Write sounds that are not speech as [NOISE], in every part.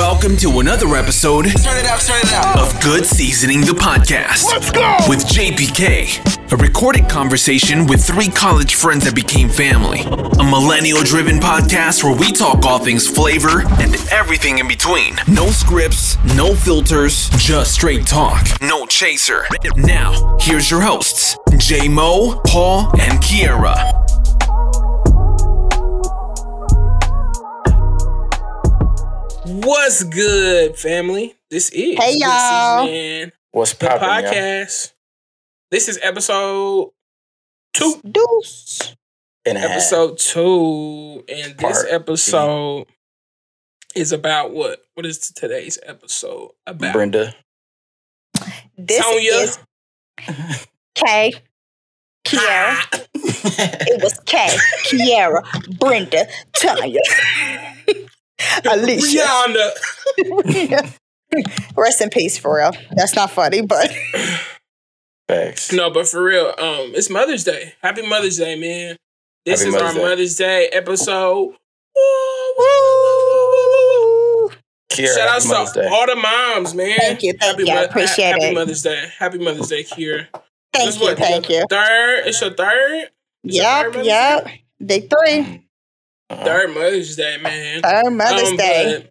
Welcome to another episode Turn it up, turn it up. of Good Seasoning the Podcast. Let's go! With JPK, a recorded conversation with three college friends that became family. A millennial driven podcast where we talk all things flavor and everything in between. No scripts, no filters, just straight talk. No chaser. Now, here's your hosts, J Mo, Paul, and Kiera. What's good, family? This is Hey, y'all. Seasoning, What's the poppin', y'all? podcast. This is episode two. Deuce. And a half. Episode two, and this Part B. episode is about what? What is today's episode about? Brenda. This Sonya. is K. Kiara. [LAUGHS] It was K. Kiara. Brenda. Tanya. [LAUGHS] Alicia. Rihanna. [LAUGHS] [LAUGHS] Rest in peace, for real. That's not funny, but thanks. No, but for real, um, it's Mother's Day. Happy Mother's Day, man. This Happy is Mother's our Day. Mother's Day episode. Kiera, Shout out happy Mother's to Day. all the moms, man. Thank you, thank happy you, I Mo- appreciate happy it. Mother's Day. Happy Mother's Day, Kiera. thank This you, what, thank you. Third, it's your third, It's your third Yep, yep. Day? Big three. Uh-huh. third Mother's Day, man. Third Mother's Um, Day.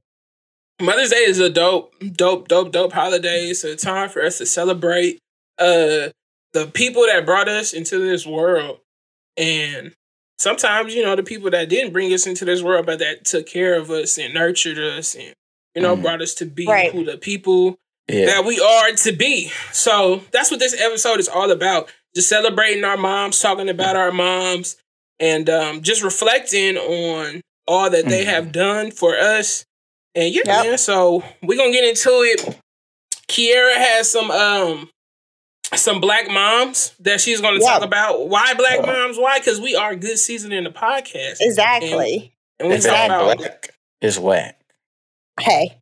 Mother's Day is a dope, dope, dope, dope holiday. It's a time for us to celebrate uh the people that brought us into this world, and sometimes you know the people that didn't bring us into this world, but that took care of us and nurtured us, and you know Mhm. brought us to be Right. who the people Yeah. that we are to be. So that's what this episode is all about. Just celebrating our moms, talking about our moms, and um, just reflecting on all that they Mhm. have done for us. And yeah, Yep. man. So we're gonna get into it. Kiera has some um some black moms that she's gonna talk about. Why black moms? Why? Because we are Good Seasoning the podcast. Exactly. And we If talk about black, it's whack. Hey.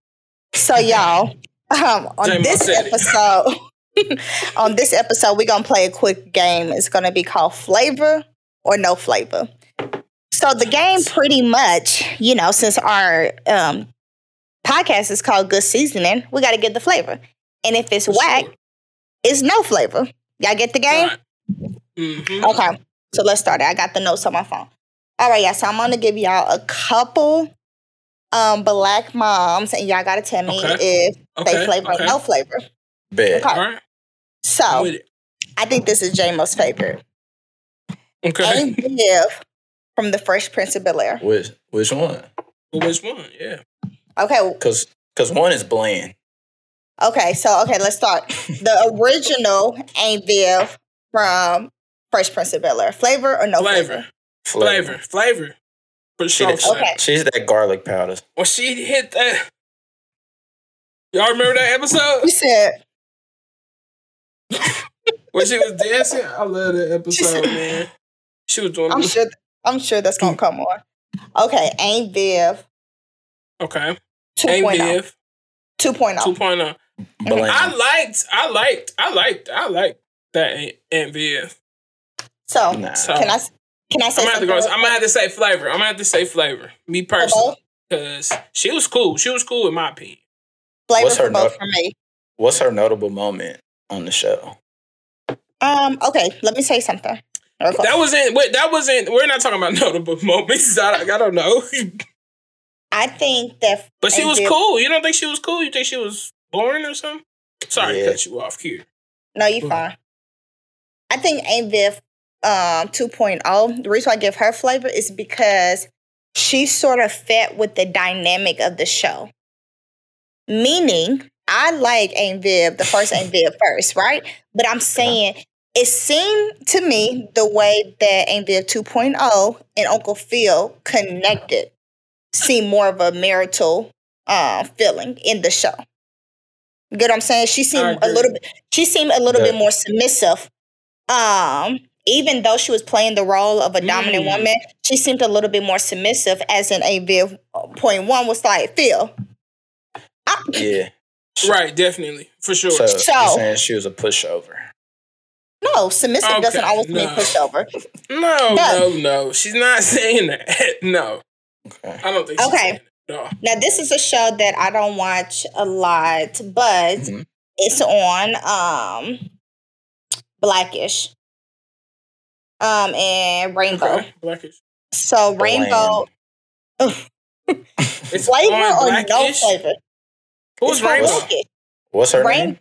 So y'all, um, on J-Mo this episode, [LAUGHS] on this episode, we're gonna play a quick game. It's gonna be called Flavor or No Flavor. So the game pretty much, you know, since our um podcast is called Good Seasoning, we gotta get the flavor. And if it's For whack, sure. it's no flavor. Y'all get the game? Right. Mhm. Okay. So let's start it. I got the notes on my phone. All right, yeah. So I'm gonna give y'all a couple um black moms, and y'all gotta tell me Okay. if Okay. they flavor okay. or no flavor. Bet. Okay. All right. So. I think this is J-Mo's favorite. Okay. Aunt Viv from the Fresh Prince of Bel Air. Which which one? Which one? Yeah. Okay, Cause cause one is bland. okay. So okay, let's start. [LAUGHS] The original Aunt Viv from Fresh Prince of Bel Air. Flavor or no flavor? Flavor. Flavor. Flavor. For She sure. that, Okay. She's that garlic powder. When she hit that. Y'all remember that episode? You said [LAUGHS] when she was dancing? I love that episode, man. She was doing I'm sure. I'm sure that's gonna come on. Okay, Aunt Viv Okay. 2.0. Ain't Viv 2.0. 2.0. Bland. I liked, I liked, I liked, I liked that Aunt, Aunt Viv. So Nah. So can I can I say I'm gonna have to something? go. I'm gonna have to say flavor. I'm gonna have to say flavor. Me personally, because she was cool. She was cool in my opinion. Flavor What's for her both note? for me. What's her notable moment on the show? Um. Okay. Let me say something. Quick. That wasn't. Wait, that wasn't. We're not talking about [LAUGHS] notable moments. I, I don't know. I think that. But she was cool. You don't think she was cool? You think she was boring or something? Sorry Yeah. to cut you off here. No, you Go fine. I think Aunt Viv um 2.0. The reason why I give her flavor is because she sort of fit with the dynamic of the show. Meaning, I like Aunt Viv, the first Aunt Viv first, right? But I'm saying it seemed to me the way that Aunt Viv 2.0 and Uncle Phil connected seemed more of a marital uh, feeling in the show. You get what I'm saying? She seemed a little bit. She seemed a little bit more submissive. Um, even though she was playing the role of a dominant Mm. woman, she seemed a little bit more submissive. As in, a Viv point one was like, "Phil, I, Yeah. Right, definitely. For sure. So, So- you're saying she was a pushover. No, submissive doesn't Okay, always mean no. pushover." no, Yeah. no, no. She's not [LAUGHS] saying that. No. Okay. I don't think she's Okay. saying. No. Now, this is a show that I don't watch a lot, but Mhm. it's on um Blackish. Um and Rainbow. Okay. Blackish. So Rainbow It's [LAUGHS] flavor on or no Blackish? flavor? Who's It's Rainbow? Blackish. What's her Rain- name?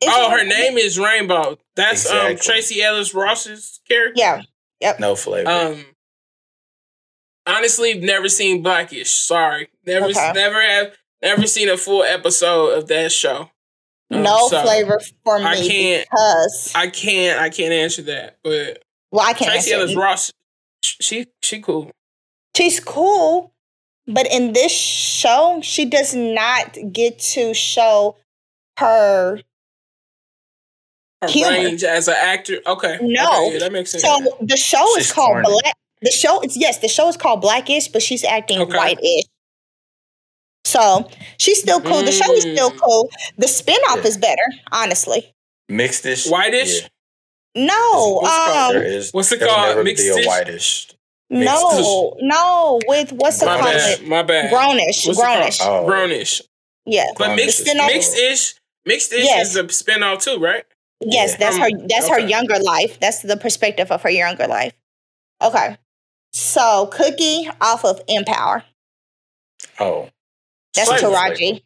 It's Oh, her name is Rainbow. That's um Tracee Ellis Ross's character. Yeah. Yep. No flavor. Um, honestly, never seen Blackish. Sorry, never, Okay. never have, never seen a full episode of that show. Um, No so flavor for me I can't- because I can't, I can't answer that. But well, I can't. Tracy answer Ellis it. Ross, she, she cool. She's cool, but in this show, she does not get to show her. Her Humor. range as an actor. Okay, No. okay, yeah, that makes sense. So the show She's is called corny. Black. The show is yes, the show is called Blackish, but she's acting Okay. whitish. So she's still cool. The show is still Mm. cool. The spinoff Yeah. is better, honestly. Mixedish. Whitish? Yeah. No, What's it called? um, There is. What's it there will called? Never Mixed be dish? whitish. no, no, with what's it my called? bad, my bad. Grownish, What's grownish. Oh. Brownish. Yeah, But Grownish mixed, is spin-off- mixed ish, mixed ish Yes. is a spinoff too, right? Yes, Yeah. that's her. Um, That's her younger life. That's the perspective of her younger life. Okay, so Cookie off of Empire. Oh. That's Flavor. Taraji.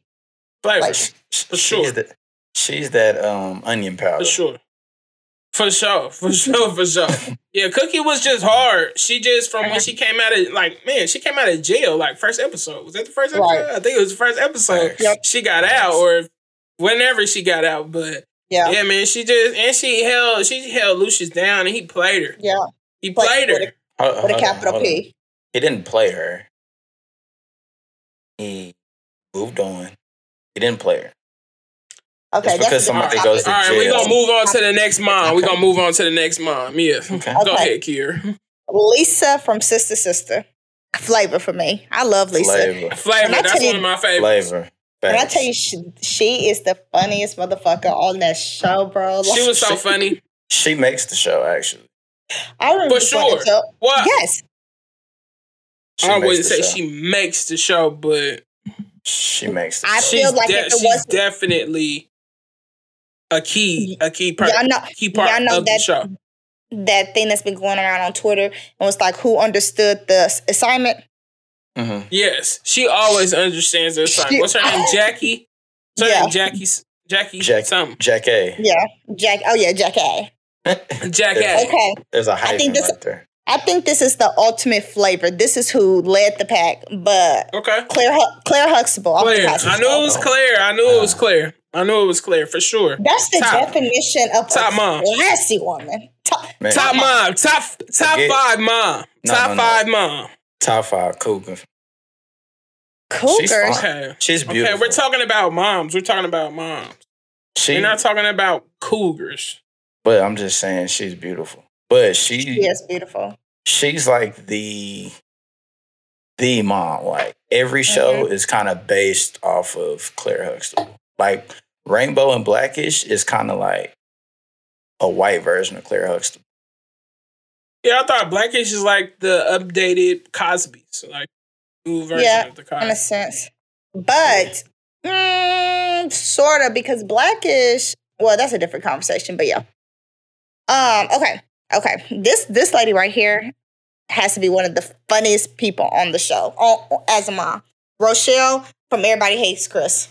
Flavor. Like- For she's sure. The, she's that um onion powder. For sure. For sure. For [LAUGHS] sure. For sure. Yeah, Cookie was just hard. She just from Uh-huh. when she came out of like man, she came out of jail like first episode. Was that the first episode? Right. I think it was the first episode. Yep. She got out or whenever she got out. But Yeah, yeah, man, she just and she held she held Lucious down and he played her. yeah. He Like, played with her. Hold- With a capital on. P. He didn't play her. He moved on. He didn't play her. Okay, Just because that's a somebody different goes to topic. right, we're gonna move on to the next mom. We're gonna move on to the next mom. Yeah. Okay. Go Okay. ahead, Kier. Lisa from Sister Sister. Flavor for me. I love Lisa. Flavor. Flavor, that's one of my favorites. Flavor. When I Facts. tell you, she, she is the funniest motherfucker on that show, bro. She was so She- funny. She makes the show actually. I remember For this sure. episode- What? Yes, She I wouldn't say show. she makes the show, but She makes the I show. feel like de- if it wasn't- definitely a key, a key part, y'all know key part y'all know of the that- show. that thing that's been going around on Twitter and was like, who understood the assignment? Mhm. Yes, she always understands this. assignment. She- What's her name? Jackie. What's her Yeah. name? Jackie. Jackie. Jack- something. Jack A. Yeah, Jack. Oh yeah, Jack A. [LAUGHS] Jack Yeah. A. Okay, There's a hyphen think this- right there. I think this is the ultimate flavor. This is who led the pack, but Okay. Claire Hu- Claire Huxtable. Claire. I knew Show. it was Claire. I knew it was Claire. I knew it was Claire for sure. That's the Top. definition of Top a mom. classy woman. Top, Top mom. Top top Forget- five mom. No, top no, no. five mom. Top five Cougar. cougar. fine. Okay. She's beautiful. Okay, we're talking about moms. We're talking about moms. She, We're not talking about cougars. but I'm just saying she's beautiful. But she, She is beautiful. she's like the the mom. Like every show Mm-hmm. is kind of based off of Claire Huxtable. Like Rainbow and Blackish is kind of like a white version of Claire Huxtable. Yeah, I thought Blackish is like the updated Cosby. So like new version Yeah, of the Cosby. in a sense. But mm, sort of because blackish. Well, that's a different conversation. But yeah. Um. Okay. Okay. This this lady right here has to be one of the funniest people on the show. On, as a mom, Rochelle from Everybody Hates Chris.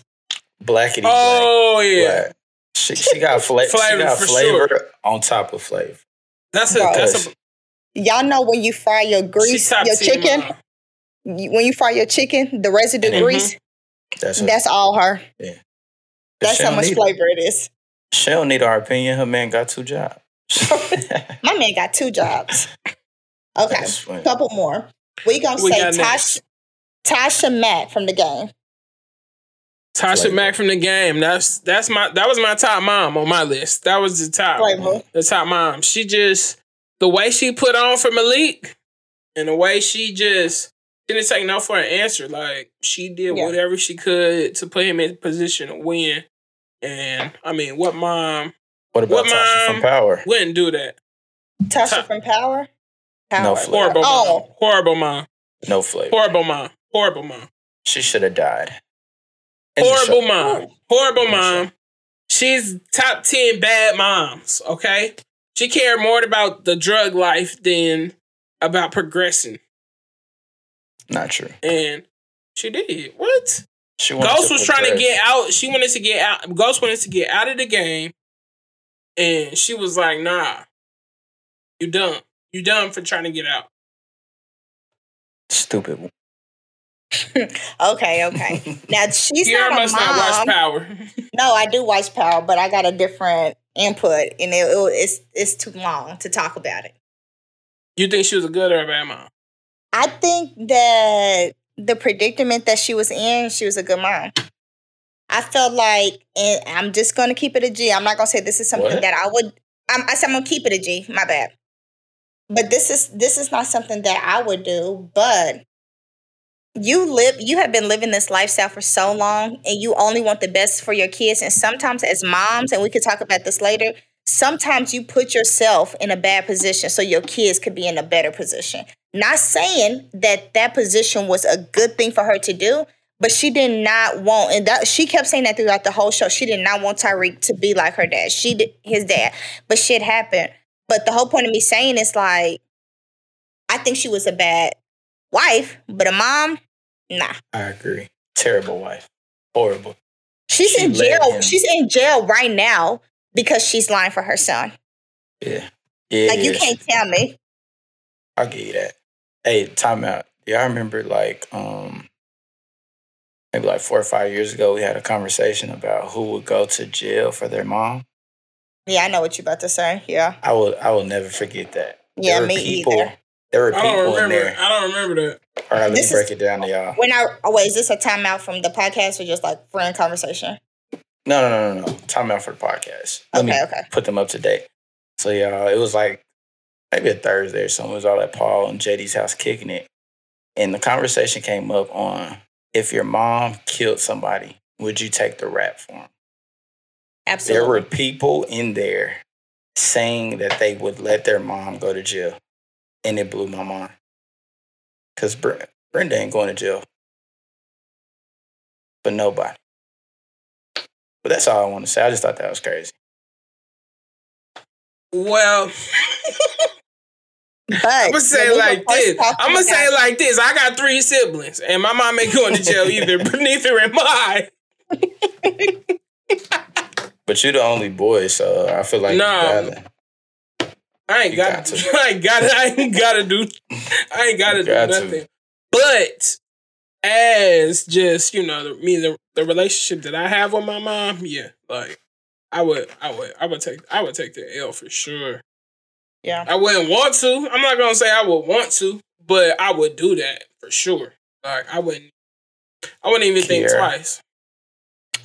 Blackity Oh black. yeah. black. She, she got fla- she got flavor sure. on top of flavor. That's a Right. that's a Y'all know when you fry your grease, your chicken. you- When you fry your chicken, the residue Mhm. grease. That's her. That's all her. That's how much need- flavor it is. She don't need our opinion. Her man got two jobs. [LAUGHS] My man got two jobs. [LAUGHS] Okay. That's couple more. We gonna We say Tasha, next. Tasha Mack from the game. Tasha Flavor. Mack from the game. That's that's my that was my top mom on my list. That was the top Flavor. the top mom. She just the way she put on for Malik and the way she just didn't take no for an answer. Like she did Yeah. whatever she could to put him in position to win. And I mean, what mom What about What Tasha from Power? wouldn't do that? Tasha Ta- from Power. Power. No flavor. Horrible mom. Oh, Horrible mom. No flavor. Horrible mom. Horrible mom. She should have died. Horrible mom. Oh. Horrible mom. She's top 10 bad moms, okay? She cared more about the drug life than about progressing. Not true. And she did. What? She Ghost was trying to get out. She wanted to get out. Ghost wanted to get out of the game. And she was like, nah, you dumb. You dumb for trying to get out. Stupid. [LAUGHS] okay, okay. Now she's Kiara not a must mom. not watch Power. no, I do watch Power, but I got a different input, and it, it, it's it's too long to talk about it. You think she was a good or a bad mom? I think that the predicament that she was in, she was a good mom. I felt like, and I'm just going to keep it a G. I'm not going to say this is something what? that I would. I'm, I said I'm going to keep it a G. My bad. But this is this is not something that I would do. But you live, you have been living this lifestyle for so long, and you only want the best for your kids. And sometimes, as moms, and we could talk about this later. Sometimes you put yourself in a bad position so your kids could be in a better position. Not saying that that position was a good thing for her to do, but she did not want, and that she kept saying that throughout the whole show. She did not want Tariq to be like her dad. She did his dad, but shit happened. But the whole point of me saying is like, I think she was a bad wife, but a mom, nah. I agree. Terrible wife. Horrible. She's she in jail. She's in jail right now because she's lying for her son. Yeah. Yeah. Like you can't tell me. I'll give you that. Hey, time out. Yeah, I remember like um maybe like four or five years ago we had a conversation about who would go to jail for their mom. Yeah, I know what you're about to say. Yeah. I will I will never forget that. Yeah, me people, either. There were people in there. I don't remember that. All right, let this me break is, it down to y'all. When I oh wait, is this a timeout from the podcast or just like friend conversation? No, no, no, no, no. Timeout for the podcast. Let okay, me okay. Put them up to date. So yeah, it was like maybe a Thursday or something. It was all at Paul and JD's house kicking it. And the conversation came up on if your mom killed somebody, would you take the rap for him? Absolutely. There were people in there saying that they would let their mom go to jail. And it blew my mind. Because Brenda ain't going to jail. But nobody. But that's all I want to say. I just thought that was crazy. Well, [LAUGHS] But I'm gonna say like this. I'm gonna say like this. I got three siblings, and my mom ain't going to jail either, but [LAUGHS] neither am I. [LAUGHS] but you're the only boy, so I feel like no. I ain't got, got to. [LAUGHS] I ain't got I ain't gotta do I ain't gotta do nothing. To. But as just, you know, the, me the, the relationship that I have with my mom, yeah, like I would I would I would take I would take the L for sure. Yeah. I wouldn't want to. I'm not gonna say I would want to, but I would do that for sure. Like I wouldn't I wouldn't even think twice.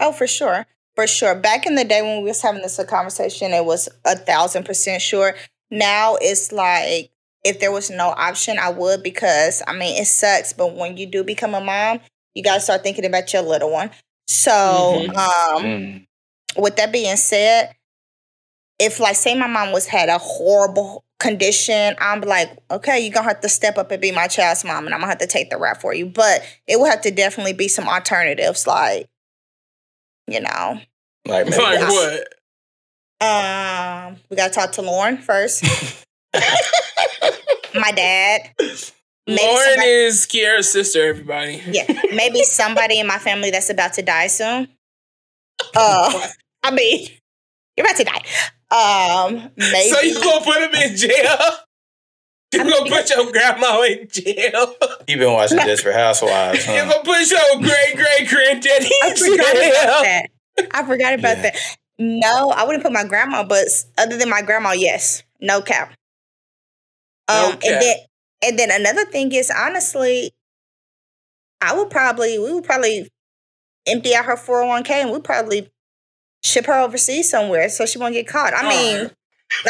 Oh, for sure. For sure. Back in the day when we was having this conversation, it was a thousand percent sure. Now it's like if there was no option, I would because I mean it sucks, but when you do become a mom, you gotta start thinking about your little one. So mm-hmm. um mm. with that being said, if like say my mom was had a horrible condition, I'm like, okay, you're gonna have to step up and be my child's mom and I'm gonna have to take the rap for you. But it would have to definitely be some alternatives, like, you know. Like, like what? Um, we gotta talk to Lauren first. [LAUGHS] my dad. Maybe Lauren somebody, is Kiara's sister, everybody. Yeah. Maybe [LAUGHS] somebody in my family that's about to die soon. [LAUGHS] Uh I mean, you're about to die. Um, maybe. So you gonna put him in jail? You I gonna put your grandma in jail? You been watching Desperate Housewives? Huh? You gonna put your great great granddaddy in jail? I forgot about yeah. that. No, I wouldn't put my grandma, but other than my grandma, yes, no cap. Um, no cap. and then and then another thing is honestly, I would probably we would probably empty out her four hundred one k and we probably ship her overseas somewhere so she won't get caught. I mean,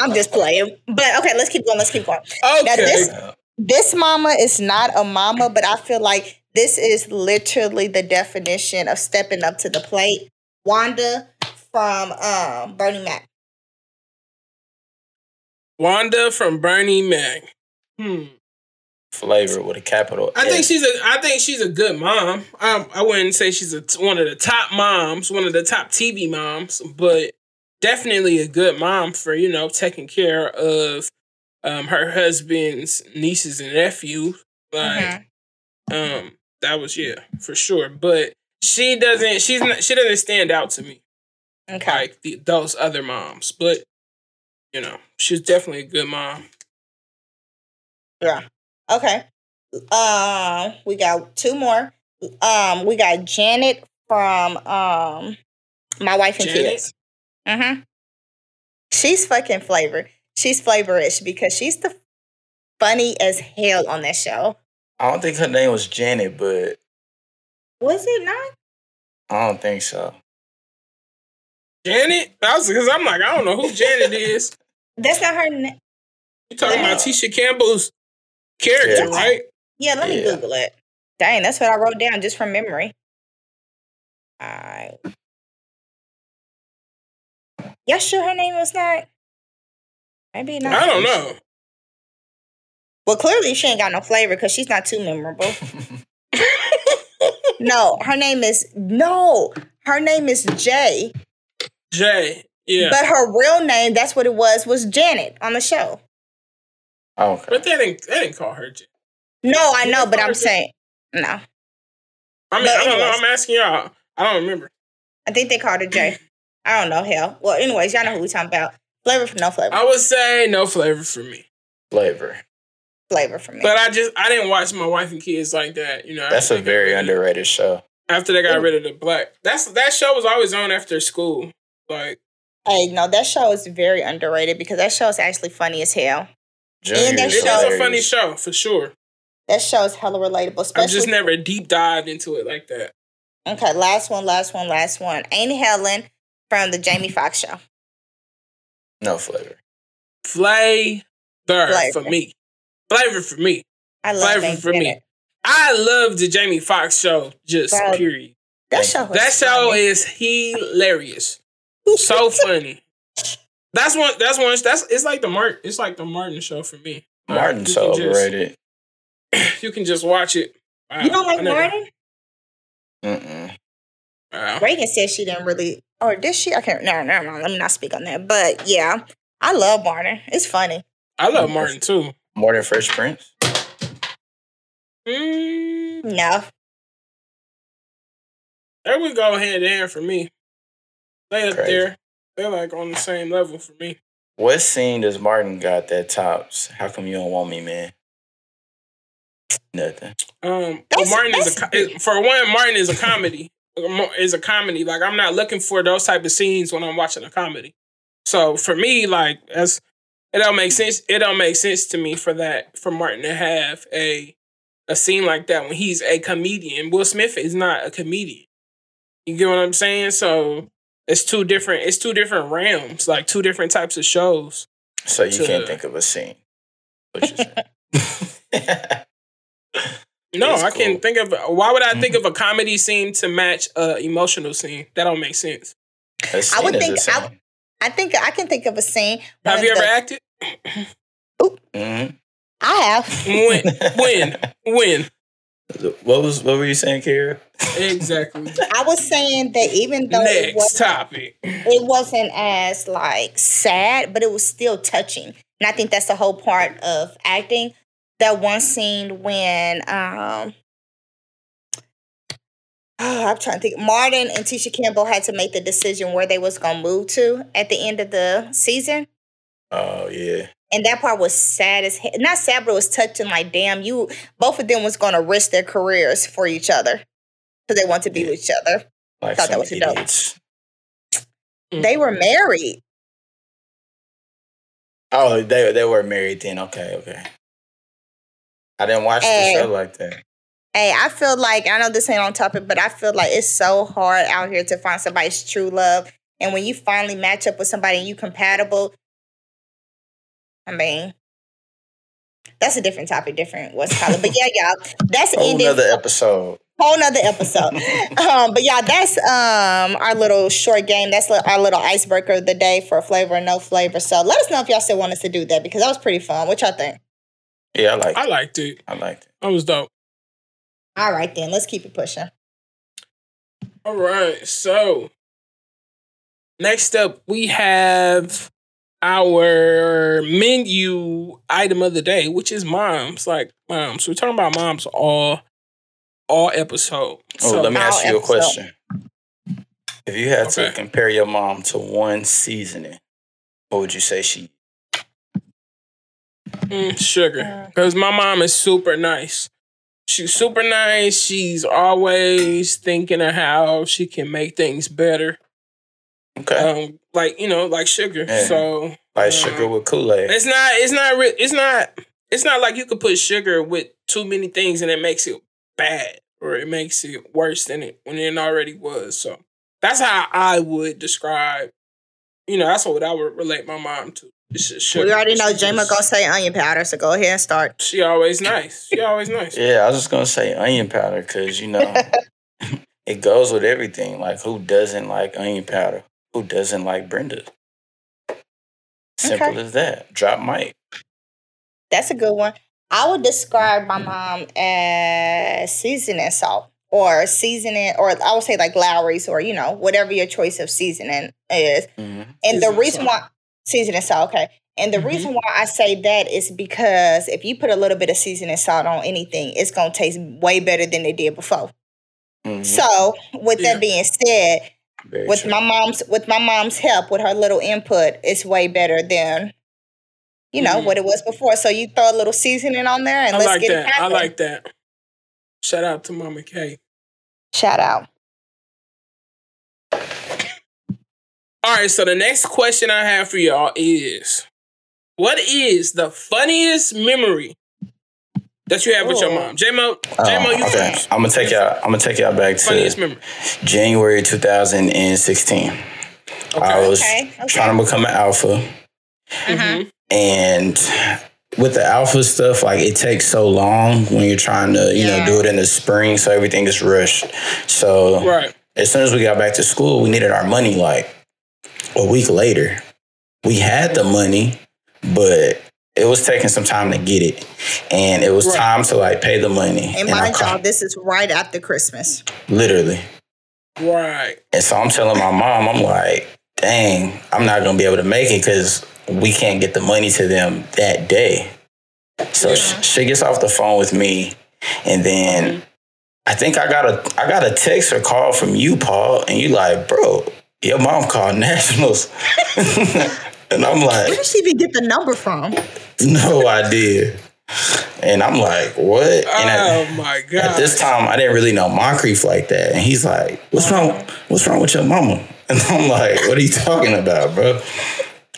I'm just playing. But okay, let's keep going. Let's keep going. Okay. Now, this, this mama is not a mama, but I feel like this is literally the definition of stepping up to the plate. Wanda from um, Bernie Mac. Wanda from Bernie Mac. Hmm. Flavor with a capital. I think she's a. I think she's a good mom. Um, I wouldn't say she's a one of the top moms, one of the top TV moms, but definitely a good mom for you know taking care of um her husband's nieces and nephews. Like, Mhm. um, that was yeah for sure. But she doesn't. She's not. She doesn't stand out to me Okay. like the, those other moms. But you know, she's definitely a good mom. Yeah. Okay. Um, we got two more. Um, we got Janet from um My Wife and Janet? Kids. Mm-hmm. She's fucking flavor. She's flavorish because she's the funny as hell on that show. I don't think her name was Janet, but Was it not? I don't think so. Janet, I was because I'm like I don't know who Janet is. That's not her name. You talking Yeah. about Tisha Campbell's character, Yeah. right? Yeah, let me Yeah. Google it. Dang, that's what I wrote down just from memory. I. Yeah, sure her name was not. Maybe not. I don't know. Well, clearly she ain't got no flavor because she's not too memorable. [LAUGHS] [LAUGHS] no, her name is no. Her name is Jay, Jay. Yeah. but her real name, that's what it was, was Janet on the show. Oh, okay. but they didn't they didn't call her Jay. No, I know, but I'm saying no. I mean, But I don't know. anyways. I'm asking y'all. I don't remember. I think they called her Jay. I don't know. Hell. Well, anyways, y'all know who we talking about. Flavor for no flavor. I would say no flavor for me. Flavor. Flavor for me. But I just I didn't watch my wife and kids like that. You know, That's a very underrated show. After they got Ooh. rid of the black, that's that show was always on after school. Like hey, no, that show is very underrated because that show is actually funny as hell. Junior that it is is show- a funny show for sure. That show is hella relatable. I've just never deep dived into it like that. Okay, last one, last one, last one. Ain't Helen from the Jamie Foxx show. No flavor. Flavor, Flavor. for me. Flavor for me. I love Flavor for me. I love the Jamie Foxx show. Just Bro, period. That show. That show funny. is hilarious. So funny. That's one. That's one. That's it's like the Martin. It's like the Martin show for me. Like, Martin's you so can just- overrated. [CLEARS THROAT] You can just watch it. Wow, You don't like never- Martin? Mm-mm. Wow. Reagan said she didn't really, or did she? I can't. No, no, no. Let me not speak on that. But yeah, I love Martin. It's funny. I love Martin too. More than Fresh Prince. Mm, No, there we go hand in hand for me. They up Crazy. there. They're like on the same level for me. What scene does Martin got that tops? How come you don't want me, man? Nothing. Um, well, Martin is a is- for one. Martin is a comedy. Is a comedy. Like I'm not looking for those type of scenes when I'm watching a comedy. So for me, like as it don't make sense. It don't make sense to me for that for Martin to have a a scene like that when he's a comedian. Will Smith is not a comedian. You get what I'm saying? So it's two different. It's two different realms, like two different types of shows. So you To- can't think of a scene. What you saying? [LAUGHS] No, That's I can cool. Mm-hmm. think of. Why would I think of a comedy scene to match a emotional scene? That don't make sense. I would scene is a think- I- I think I can think of a scene. Have you ever the- acted? Mhm. I have. When? [LAUGHS] when? When? What was what were you saying, Kara? Exactly. I was saying that even though it, Next was, topic. it wasn't as like sad, but it was still touching. And I think that's the whole part of acting. That one scene when um [SIGHS] I'm trying to think. Martin and Tisha Campbell had to make the decision where they was gonna move to at the end of the season. Oh yeah. And that part was sad as hell. Not sad, but it was touching. Like, damn, you both of them was gonna risk their careers for each other because they want to be Yeah. with each other. Like Thought that some was dope. idiots. They were mm-hmm. married. Oh, they they were married then. Okay, okay. I didn't watch Hey. the show like that. Hey, I feel like I know this ain't on topic, but I feel like it's so hard out here to find somebody's true love. And when you finally match up with somebody and you compatible, I mean, that's a different topic, different what's called. But yeah, [LAUGHS] y'all, that's Whole ending. nother episode. whole nother episode. [LAUGHS] um, but yeah, that's um our little short game. That's our little icebreaker of the day for flavor and no flavor. So let us know if y'all still want us to do that because that was pretty fun. What y'all think? Yeah, I liked I it. liked it. I liked it. That was dope. All right, then. Let's keep it pushing. All right. So next up, we have our menu item of the day, which is moms. Like moms. We're talking about moms all all episode. Oh, So let me ask Our you a episode. question. If you had to compare your mom to one seasoning, what would you say she? Mm, sugar. Because my mom is super nice. She's super nice. She's always thinking of how she can make things better. Okay, Um, like you know, like sugar. Yeah. So like uh, sugar with Kool Aid. It's not. It's not. Re- it's not. It's not like you could put sugar with too many things and it makes it bad or it makes it worse than it when it already was. So that's how I would describe. You know, that's what I would relate my mom to. It's just sugar. We already know She's Jama gonna say onion powder, so go ahead and start. She always nice. She always nice. Yeah, I was just gonna say onion powder because you know [LAUGHS] it goes with everything. Like who doesn't like onion powder? Who doesn't like Brenda? Simple Okay. as that. Drop mic. That's a good one. I would describe my mom as seasoning salt or seasoning, or I would say like Lawry's or, you know, whatever your choice of seasoning is. Mhm. And the reason salt. why seasoning salt, okay. And the Mhm. reason why I say that is because if you put a little bit of seasoning salt on anything, it's gonna taste way better than it did before. Mhm. So, with Yeah. that being said, Very with true. my mom's with my mom's help, with her little input, it's way better than you know Mhm. what it was before. So you throw a little seasoning on there and I let's like get it that. I like that. Shout out to Mama K. Shout out. All right, so the next question I have for y'all is what is the funniest memory that you have with your mom? J-Mo, Oh, J-Mo, you okay. first. I'm gonna take y'all. I'm gonna take y'all back Funniest to memory. January 2016. I was Okay, okay. trying to become an alpha, Mhm. and with the alpha stuff, like it takes so long when you're trying to, you Yeah. know, do it in the spring, so everything is rushed. So Right. as soon as we got back to school, we needed our money like a week later. We had the money, but it was taking some time to get it. And it was Right. time to like pay the money. And I mind y'all, this is right after Christmas. literally. Right. And so I'm telling my mom, I'm like, dang, I'm not gonna be able to make it because we can't get the money to them that day. So Yeah. she gets off the phone with me, and then mm-hmm. I think I got a I got a text or call from you, Paul, and you like, bro, your mom called [LAUGHS] nationals, [LAUGHS] and I'm like, Where did she even get the number from? no idea. And I'm like, what? And I- Oh my god. at this time, I didn't really know Moncrief like that. And he's like, "What's wrong? What's wrong with your mama?" [LAUGHS] And I'm like, "What are you talking about, bro?"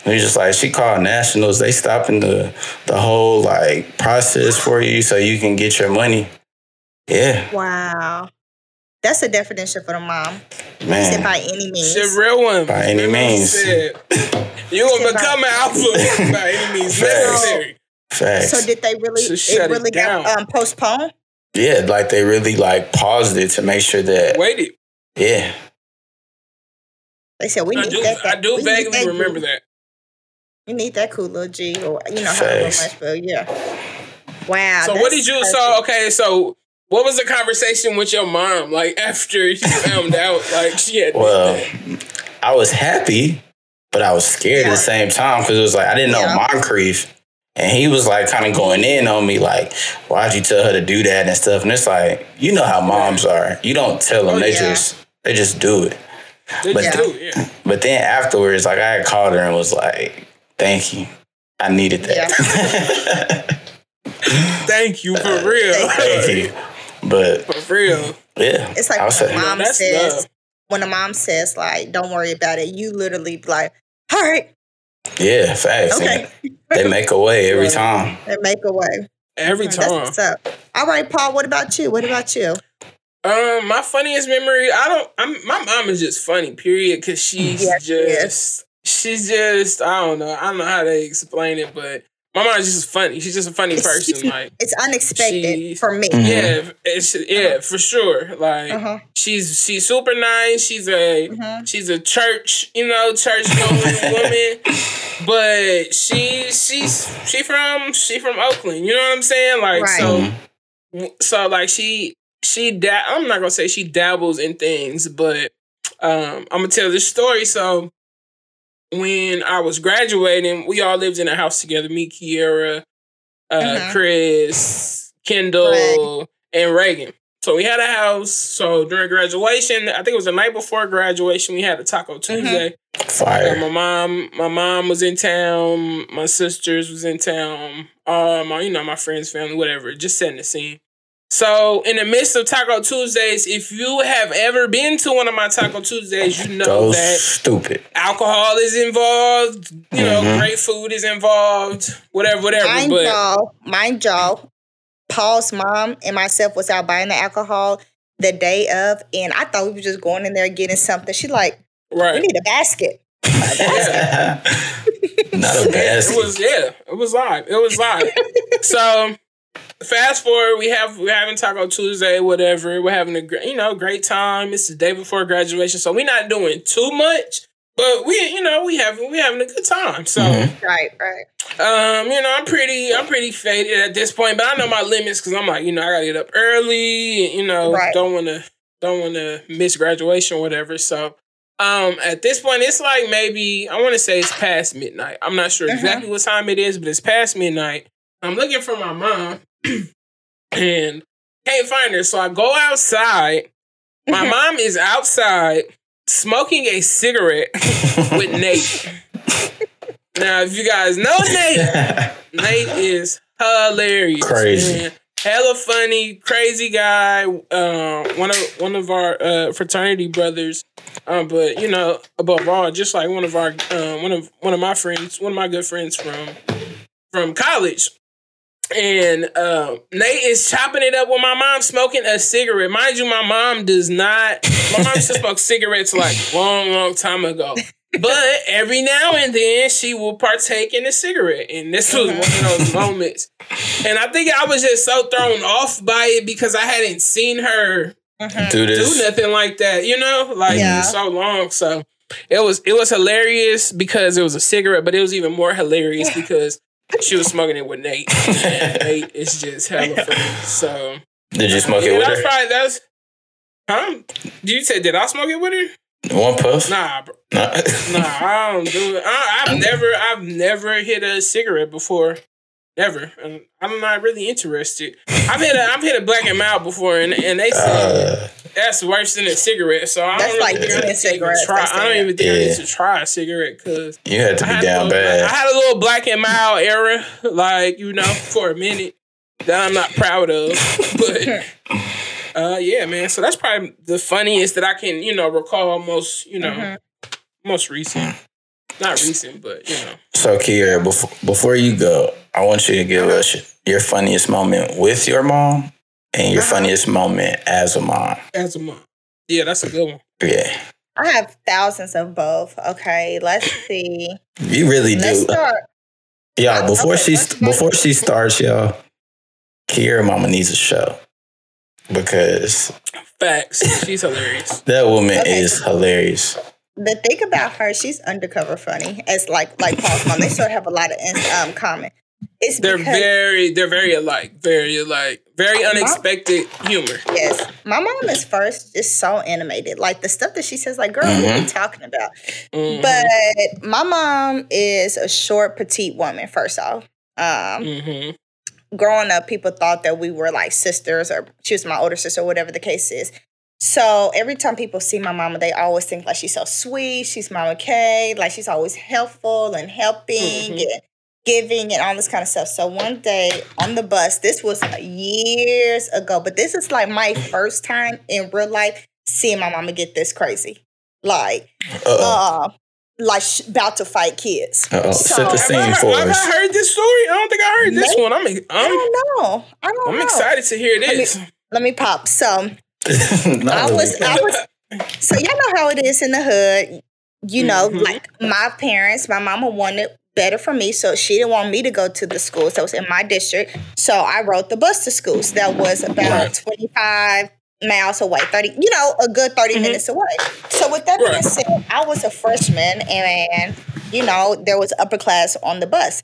And he's just like, "She called nationals. They stopping the the whole like process for you, so you can get your money." Yeah, Wow. That's a definition for the mom. Said man. by any means. Shit, real one. By any Real one means. said, You gonna Shit, become an alpha [LAUGHS] by any means Facts. necessary. Facts. So did they really? So it shut it really got down. um, postponed. yeah, like they really like paused it to make sure that Waited. yeah, They said we I need do. that. I do we need vaguely that remember that. You need that cool little G, or you know however Facts. much, but yeah. Wow. So what did you? So okay. So what was the conversation with your mom like after you found out like she had? Well. I was happy, but I was scared at the same time because it was like I didn't know Yeah. Moncrief. And he was like kind of going in on me, like, why'd you tell her to do that and stuff? And it's like, you know how moms are. You don't tell them, Oh, they yeah. just they just do it. They but just the- do it. But then afterwards, like I had called her and was like, Thank you. I needed that. [LAUGHS] Thank you for real. Thank you. But For real. yeah. It's like when was the mom that's says, love. when a mom says, like, don't worry about it, you literally be like, all right, Yeah, facts. okay, They make a way every Right. time. They make a way. Every That's time. what's up. All right, Paul, what about you? What about you? Um, my funniest memory. I don't. I'm. My mom is just funny. Period. Cause she's Yes, she is. just. She's just. I don't know. I don't know how to explain it, but my mom is just funny. She's just a funny It's- person. Like. It's unexpected She's- for me. Mhm. Yeah, it's yeah for sure. Like Uh-huh. she's she's super nice. She's a Mhm. she's a church you know church going [LAUGHS] woman, but she she's she from she from Oakland. You know what I'm saying? Like Right. so so like she she da- I'm not gonna say she dabbles in things, but um I'm gonna tell this story. So when I was graduating, we all lived in a house together. Me, Kiera, uh, Mhm. Chris, Kendall, and Reagan. So we had a house. So during graduation, I think it was the night before graduation, we had a Taco Tuesday. Uh, Fire. my mom, my mom was in town. My sisters was in town. Uh, you know, my friends, family, whatever. Just setting the scene. So in the midst of Taco Tuesdays, if you have ever been to one of my Taco Tuesdays, you know Go that stupid. alcohol is involved. You know, Mhm. great food is involved. Whatever, whatever. Mind but y'all, mind y'all, Paul's mom and myself was out buying the alcohol the day of, and I thought we were just going in there getting something. She like, right. we need a basket. Yeah. [LAUGHS] Not a basket. [LAUGHS] It was yeah, it was live. It was live. so fast forward, we have we're having Taco Tuesday, whatever. We're having a great, you know, great time. It's the day before graduation, so we're not doing too much, but we, you know, we having we having a good time. So, Mhm. Right, right. um, you know, I'm pretty I'm pretty faded at this point, but I know my limits because I'm like, you know, I gotta get up early. You know, Right. don't want to don't want to miss graduation, whatever. So. Um, at this point, it's like maybe I want to say it's past midnight. I'm not sure Mhm. exactly what time it is, but it's past midnight. I'm looking for my mom [CLEARS THROAT] and can't find her. So I go outside. My [LAUGHS] mom is outside smoking a cigarette [LAUGHS] with Nate. Now, if you guys know Nate, [LAUGHS] Nate is hilarious. Crazy. man. Hella funny, crazy guy. Uh, one of one of our uh, fraternity brothers. Um, but you know, above all, just like one of our uh, one of one of my friends, one of my good friends from from college. And uh, Nate is chopping it up with my mom smoking a cigarette. Mind you, my mom does not. My mom used to smoke [LAUGHS] cigarettes like long, long time ago. But every now and then she will partake in a cigarette. And this was one of those [LAUGHS] moments. And I think I was just so thrown off by it because I hadn't seen her Mhm. Do do nothing like that, you know, like Yeah. so long. So it was it was hilarious because it was a cigarette, but it was even more hilarious [LAUGHS] because she was smoking it with Nate. [LAUGHS] Nate is just hella funny. So Did you smoke yeah, it with her? that's her? probably that's huh? Did you say did I smoke it with her? One puff? Nah, bro. Nah. Nah, I don't do it. I, I've never, I've never hit a cigarette before. Never. And I'm not really interested. I've hit a, I've hit a black and mild before, and, and they said Uh, that's worse than a cigarette. So I That's don't really like think I ten need to even cigarettes, try. I don't even think I Yeah. need to try a cigarette because you had to be had, down little, I had a little black and mild era, like you know, for a minute that I'm not proud of. [LAUGHS] But [LAUGHS] uh, yeah, man. So that's probably the funniest that I can, you know, recall. Most, you know, Mhm. most recent. Not recent, but you know. So, Kiera, before, before you go, I want you to give us your funniest moment with your mom and your funniest moment as a mom. As a mom. Yeah, that's a good one. Yeah. I have thousands of both. Okay, let's [LAUGHS] see. You really Let's do. start. Y'all, before Okay, she let's go. before she starts, y'all, Kiera mama needs a show. Because Facts. She's hilarious. [LAUGHS] that woman Okay. is hilarious. The thing about her, she's undercover funny. As like like Paul's mom, they sort of have a lot of in, um common. It's They're very, they're very alike. Very alike. Very unexpected humor. yes. My mom is first just so animated. Like the stuff that she says, like, girl, what are you talking about? Mhm. But my mom is a short, petite woman. First off, um, Mhm. growing up, people thought that we were like sisters, or she was my older sister, whatever the case is. So every time people see my mama, they always think like she's so sweet. She's Mama Kay, like she's always helpful and helping Mhm. and giving and all this kind of stuff. So one day on the bus, this was years ago, but this is like my first time in real life seeing my mama get this crazy, like Uh-oh. uh, like sh- about to fight kids. Uh-oh. so- Set the Have I, scene heard, for have us. I heard this story? I don't think I heard this Maybe. one. I'm, I I'm, don't know. I don't I'm know. excited to hear Let me- this. Let me pop. So [LAUGHS] I was, I was. So y'all know how it is in the hood. You know, Mhm. like my parents, my mama wanted better for me, so she didn't want me to go to the schools that was in my district. So I rode the bus to schools that was about Right. twenty five miles away, thirty. You know, a good 30 Mhm. minutes away. So with that being said, I was a freshman, and you know, there was upper class on the bus.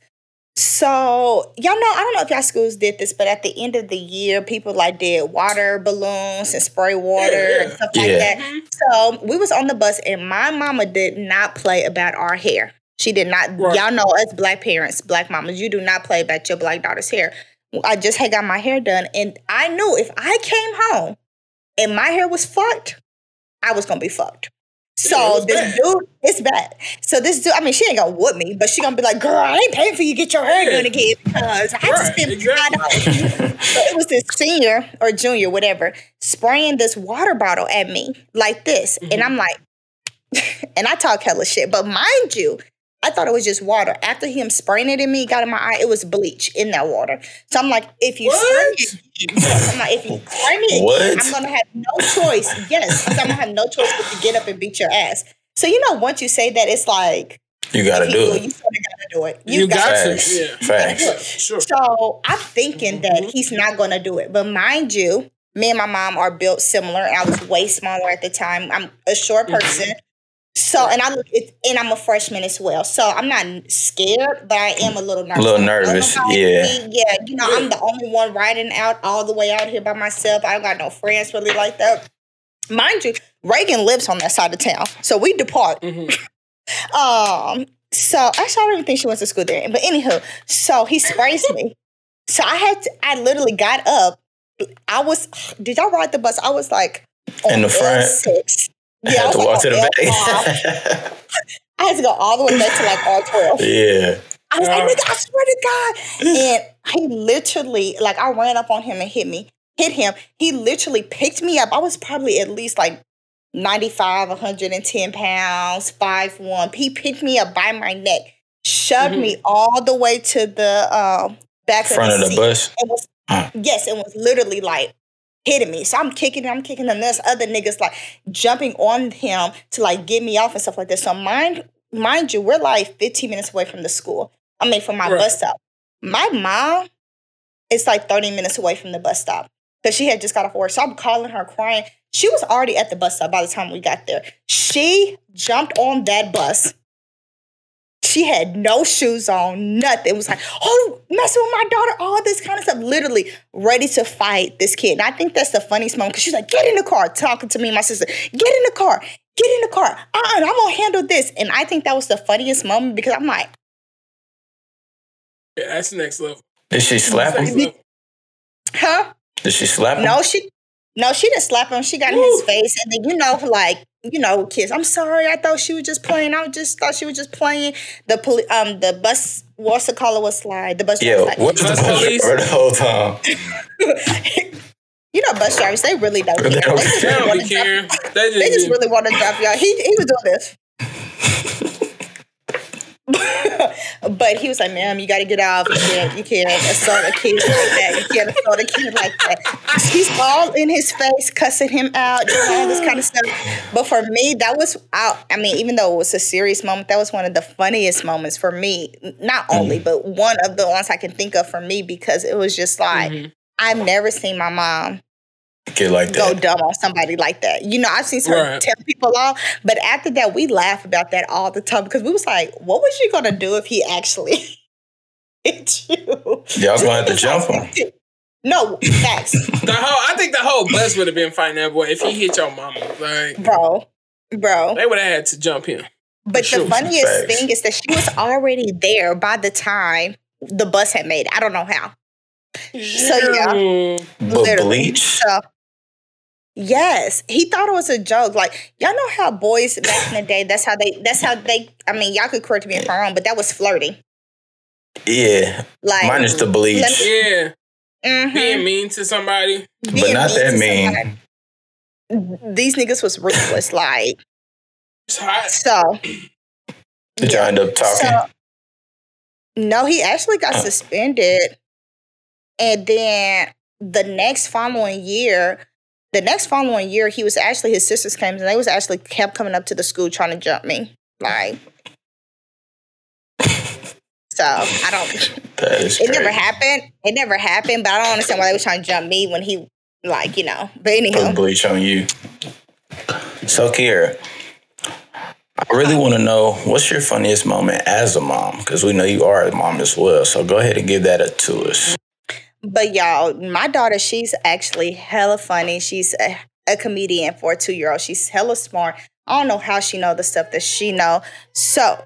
So y'all know, I don't know if y'all schools did this, but at the end of the year, people like did water balloons and spray water Yeah, and stuff like Yeah. that. So we was on the bus and my mama did not play about our hair. She did not, Right. y'all know us black parents, black mamas, you do not play about your black daughter's hair. I just had got my hair done and I knew if I came home and my hair was fucked, I was gonna be fucked. So this bad. dude, it's bad. So this dude, I mean, she ain't gonna whoop me, but she gonna be like, "Girl, I ain't paying for you to get your hair done again because I Right, spend exactly. five dollars." So it was this senior or junior, whatever, spraying this water bottle at me like this, and Mhm. I'm like, [LAUGHS] and I talk hella shit, but mind you. I thought it was just water. After him spraying it in me, got in my eye, it was bleach in that water. So I'm like, if you What? spray it, I'm like, if you spray me again, What? I'm gonna have no choice. Yes, I'm gonna have no choice but to get up and beat your ass. So you know, once you say that, it's like You gotta do it. You sort of gotta do it. You got to, Facts. yeah. Facts. Sure. So I'm thinking that he's not gonna do it. But mind you, me and my mom are built similar. I was way smaller at the time. I'm a short Mhm. person. So and I look it, and I'm a freshman as well. So I'm not scared, but I am a little nervous. A little I don't know nervous, yeah. Yeah, you know, I'm the only one riding out all the way out here by myself. I don't got no friends really like that. Mind you, Reagan lives on that side of town. So we depart. Mhm. [LAUGHS] Um, so actually, I don't even think she went to school there. But anywho, so he sprays me. So I had to, I literally got up. I was, did y'all ride the bus? I was like, In the front? L6. I Yeah, I had was to like walk to the L5. back. [LAUGHS] I had to go all the way back to like R12. yeah. I was like, nigga, I swear to God. And he literally, like, I ran up on him and hit me, hit him. He literally picked me up. I was probably at least like 95, 110 pounds, 5'1. He picked me up by my neck, shoved Mhm. me all the way to the um, back Front of the, of the seat. bus. It was, Mm. yes, it was literally like hitting me. So I'm kicking him, I'm kicking him. There's other niggas like jumping on him to like get me off and stuff like this. So mind, mind you, we're like 15 minutes away from the school. I mean, from my Right. bus stop. My mom is like 30 minutes away from the bus stop because she had just got off work. So I'm calling her crying. She was already at the bus stop by the time we got there. She jumped on that bus. She had no shoes on, nothing. It was like, oh, messing with my daughter, all this kind of stuff. Literally ready to fight this kid. And I think that's the funniest moment because she's like, get in the car, talking to me and my sister. Get in the car, get in the car. Uh-uh, I'm gonna handle this. And I think that was the funniest moment because I'm like, Yeah, that's the next level. Did she slap him? huh? Did she slap him? No, she no, she didn't slap him. She got in his face, and then you know, like you know, kids. I'm sorry. I thought she was just playing. I just thought she was just playing. The poli- um the bus what's the color was slide. The bus driver Yo, was like, what's the Bus bus police? the whole time? [LAUGHS] you know, bus drivers they really don't care. They They don't just They really don't want to drop. caring. They just, They just really want to drop y'all. He he was doing this. [LAUGHS] but he was like, "Ma'am, you got to get off. You can't, you can't assault a kid like that. You can't assault a kid like that." He's all in his face, cussing him out, doing all this kind of stuff. But for me, that was out. I mean, even though it was a serious moment, that was one of the funniest moments for me. Not only, but one of the ones I can think of for me because it was just like Mhm. I've never seen my mom Kid like go that. dumb on somebody like that. You know, I've seen her Right. tell people off, but after that, we laugh about that all the time because we was like, what was you gonna do if he actually [LAUGHS] hit you? Y'all was gonna have to jump him. [LAUGHS] No, facts, [LAUGHS] The whole, I think the whole bus would have been fighting that boy if he hit your mama. Like bro, bro. they would have had to jump him. But the funniest Facts. thing is that she was already there by the time the bus had made. it. I don't know how. So yeah. But literally. bleach. So, yes, he thought it was a joke. Like y'all know how boys back in the day. That's how they. That's how they. I mean, y'all could correct me if I'm wrong, but that was flirting. Yeah. Like, Mine is the bleach. Let Yeah, mhm, being mean to somebody. But being not that mean. somebody. These niggas was ruthless. Like It's hot. so. Did y'all end up talking? So, no, he actually got suspended. And then the next following year, the next following year, he was actually his sisters came and they was actually kept coming up to the school trying to jump me. Like [LAUGHS] so I don't [LAUGHS] that is it crazy. never happened. It never happened, but I don't understand why they were trying to jump me when he like, you know. But Put anyhow. bleach on you. So Kiera, I really want to know what's your funniest moment as a mom because we know you are a mom as well. So go ahead and give that up to us. But y'all, my daughter, she's actually hella funny. She's a, a comedian for a two year old. She's hella smart. I don't know how she know the stuff that she know. So,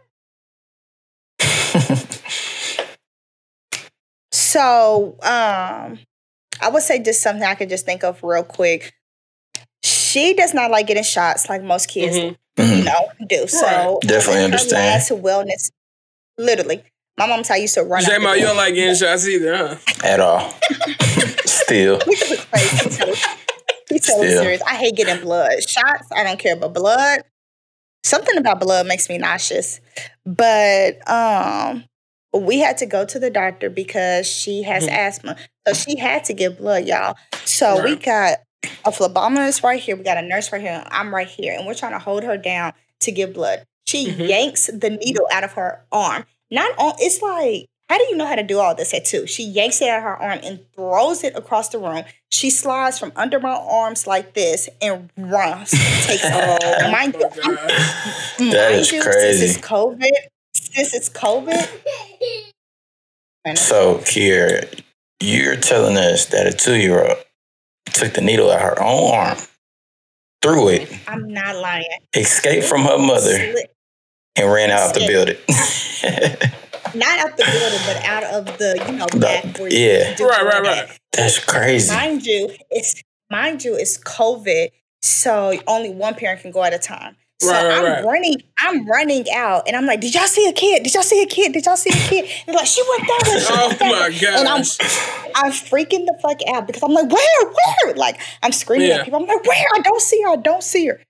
so um, I would say just something I could just think of real quick. She does not like getting shots like most kids, Mhm. you Mhm. know, do. So Definitely her understand. last wellness, literally. My mom's I used to run. out J-Mo, you don't door. like getting shots either, huh? At all. [LAUGHS] Still. This is crazy. I'm totally- I'm totally Still. serious. I hate getting blood shots. I don't care about blood. Something about blood makes me nauseous. But um, we had to go to the doctor because she has Mhm. asthma, so she had to get blood, y'all. So we got a phlebotomist right here. We got a nurse right here. I'm right here, and we're trying to hold her down to get blood. She Mhm. yanks the needle out of her arm. Not on. It's like. How do you know how to do all this at two? She yanks it out of her arm and throws it across the room. She slides from under my arms like this and runs. Takes [LAUGHS] Oh, mind my you, God. Mm-hmm. That mind is you, crazy. Since it's COVID, since it's COVID. [LAUGHS] So, Kier, you're telling us that a two year old took the needle out her own arm, threw it, I'm not lying. escaped from her mother, Sli- and ran out of the Escaped. building. [LAUGHS] Not out the building, but out of the you know The- back where you yeah. do Right, right, all right. that. That's crazy. Mind you, it's mind you, it's COVID, so only one parent can go at a time. So Right, right, I'm right. running, I'm running out, and I'm like, "Did y'all see a kid? Did y'all see a kid? Did y'all see a kid?" And like, "She went that way." She Oh that my god! And I'm. I'm freaking the fuck out because I'm like, "Where? Where?" Like I'm screaming Yeah. at people. I'm like, "Where? I don't see her. I don't see her."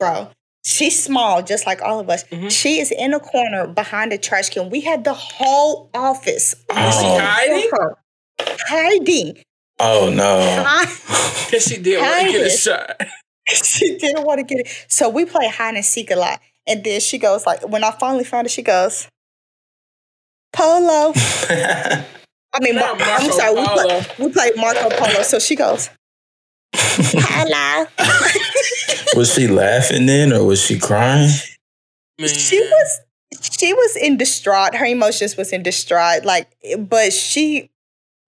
Bro, she's small, just like all of us. Mhm. She is in a corner behind a trash can. We had the whole office Is she Oh. hiding? her. hiding. Oh, no. Hi- [LAUGHS] Because she didn't want to get a shot. [LAUGHS] she didn't want to get it. So we play hide and seek a lot. And then she goes like, when I finally found it, she goes, Polo. [LAUGHS] I mean, Not Mar- I'm sorry, we play, we played Marco Polo. So she goes, hello. Was she laughing then or was she crying? Man. she was she was in distraught. Her emotions was in distraught. Like, eh, but she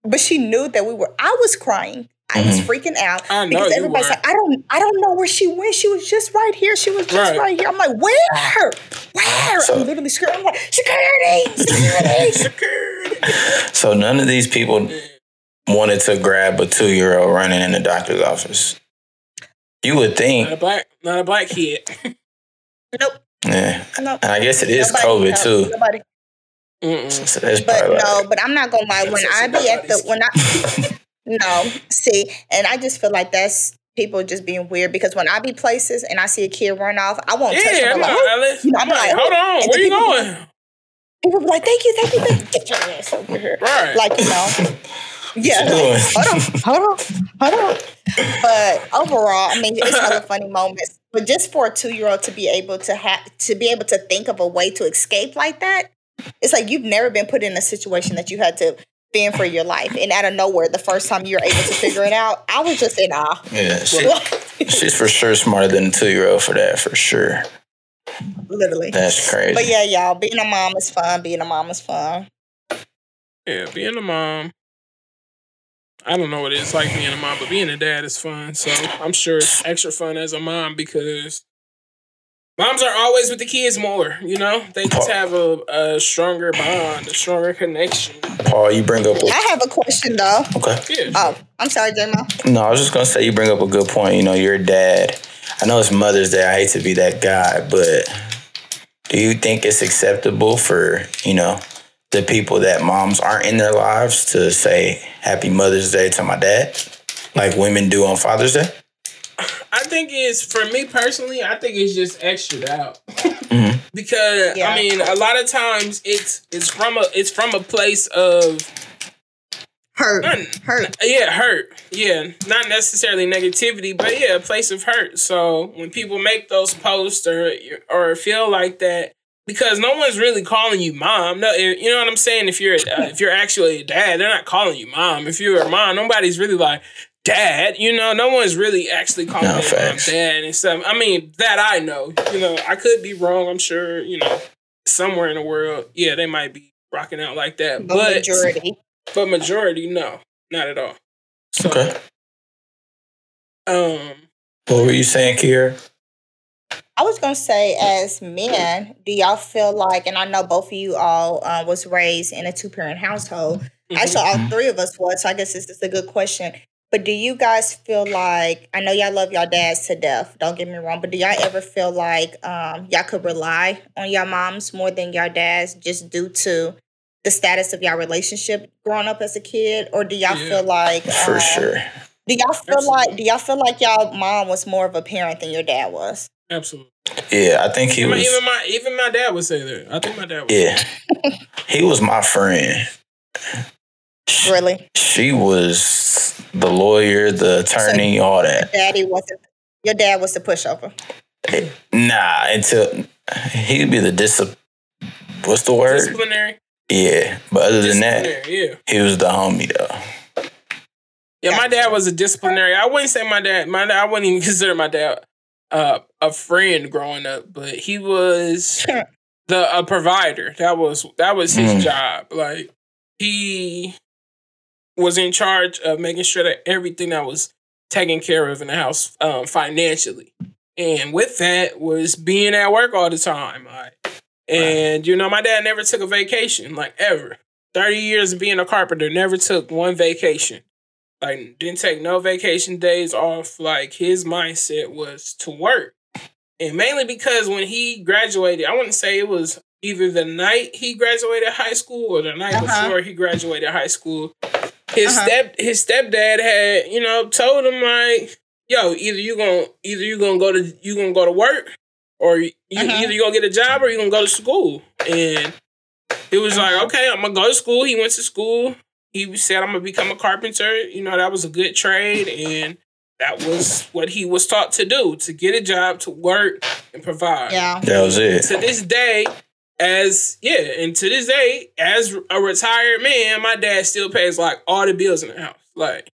but she knew that we were I was crying. I was mm-hmm. freaking out. I know because you everybody's were. like, I don't I don't know where she went. She was just right here. She was just Right. right, here. I'm like, where? Where? So- I'm literally screaming. I'm like, security, security. [LAUGHS] Secured. So, none of these people wanted to grab a two year old running in the doctor's office. You would think. Not a think, black, not a black kid. [LAUGHS] nope. yeah. Nope. And I guess it is Nobody- COVID no, too. Nobody. So that's But probably no, like, but I'm not gonna lie. When I be at the when I [LAUGHS] no see, and I just feel like that's people just being weird because when I be places and I see a kid run off, I won't touch Yeah, them. I'm I'm like, "Oh." Alice. You know, I'm I'm like, like, hold on, and where the you people- going? People be like, thank you, thank you, thank you. Get your ass over here. Right. Like, you know. [LAUGHS] Yeah. What you doing? hold on, hold on, hold on. But overall, I mean, it's hella funny moments. But just for a two year old to be able to have to be able to think of a way to escape like that, it's like you've never been put in a situation that you had to fend for your life. And out of nowhere, the first time you're able to figure it out, I was just in awe. yeah, she, [LAUGHS] she's for sure smarter than a two year old for that, for sure. Literally. That's crazy. But yeah, y'all, being a mom is fun. Being a mom is fun. Yeah, being a mom. I don't know what it's like being a mom, but being a dad is fun. So I'm sure it's extra fun as a mom because moms are always with the kids more. You know, they just have a, a stronger bond, a stronger connection. Paul, you bring up a, I have a question though. okay. Yeah, Oh, I'm sorry, J-Mo. No, I was just gonna say you bring up a good point. You know, you're a dad. I know it's Mother's Day. I hate to be that guy, but do you think it's acceptable for you know the people that moms aren't in their lives to say Happy Mother's Day to my dad, like women do on Father's Day? I think it's for me personally. I think it's just extra out Mhm. because Yeah. I mean, a lot of times it's it's from a it's from a place of Hurt. None. Hurt. Yeah, hurt. Yeah, not necessarily negativity, but yeah, a place of hurt. So when people make those posts or or feel like that, because no one's really calling you mom. No, you know what I'm saying. If you're uh, [LAUGHS] if you're actually a dad, they're not calling you mom. If you're a mom, nobody's really like, dad. You know, no one's really actually calling No, me facts. dad and stuff. I mean, that I know. You know, I could be wrong. I'm sure. You know, somewhere in the world, yeah, they might be rocking out like that. But, But majority. but majority, no, not at all. So, Okay. um, What were you saying, Kiera? I was gonna say, as men, do y'all feel like? And I know both of you all uh, was raised in a two parent household. mhm. Actually, all three of us was. So I guess this is a good question. But do you guys feel like? I know y'all love y'all dads to death. Don't get me wrong. But do y'all ever feel like um, y'all could rely on y'all moms more than y'all dads, just due to the status of y'all relationship growing up as a kid, or do y'all Yeah. feel like? For um, sure. Do y'all feel Absolutely. like? Do y'all feel like y'all mom was more of a parent than your dad was? Absolutely. Yeah, I think he Even, was. even my even my dad would say that. I think my dad. Would Yeah, he was my friend. Really, She was the lawyer, the attorney, all that. daddy wasn't. Your dad was the pushover. Eh, nah, until he'd be the dis. What's the word? disciplinary. Yeah, but other than that, yeah. he was the homie though. Yeah, my dad was a disciplinary. I wouldn't say my dad. My dad, I wouldn't even [LAUGHS] consider my dad uh, a friend growing up, but he was [LAUGHS] the a provider. That was that was his Mm. job. Like he was in charge of making sure that everything that was taken care of in the house um, financially, and with that was being at work all the time. Like, and you know, my dad never took a vacation, like ever. Thirty years of being a carpenter, never took one vacation like didn't take no vacation days off. Like his mindset was to work. And mainly because when he graduated, I wouldn't say it was either the night he graduated high school or the night Uh-huh. before he graduated high school. His Uh-huh. step his stepdad had, you know, told him like, yo, either you gonna either you gonna go to you gonna go to work or you, Uh-huh. either you gonna get a job or you gonna go to school. And he was like, okay, I'm gonna go to school. He went to school he said I'm gonna become a carpenter. You know, that was a good trade and that was what he was taught to do, to get a job, to work and provide. Yeah. That was it. To this day, as yeah, and to this day, as a retired man, my dad still pays like all the bills in the house. Like,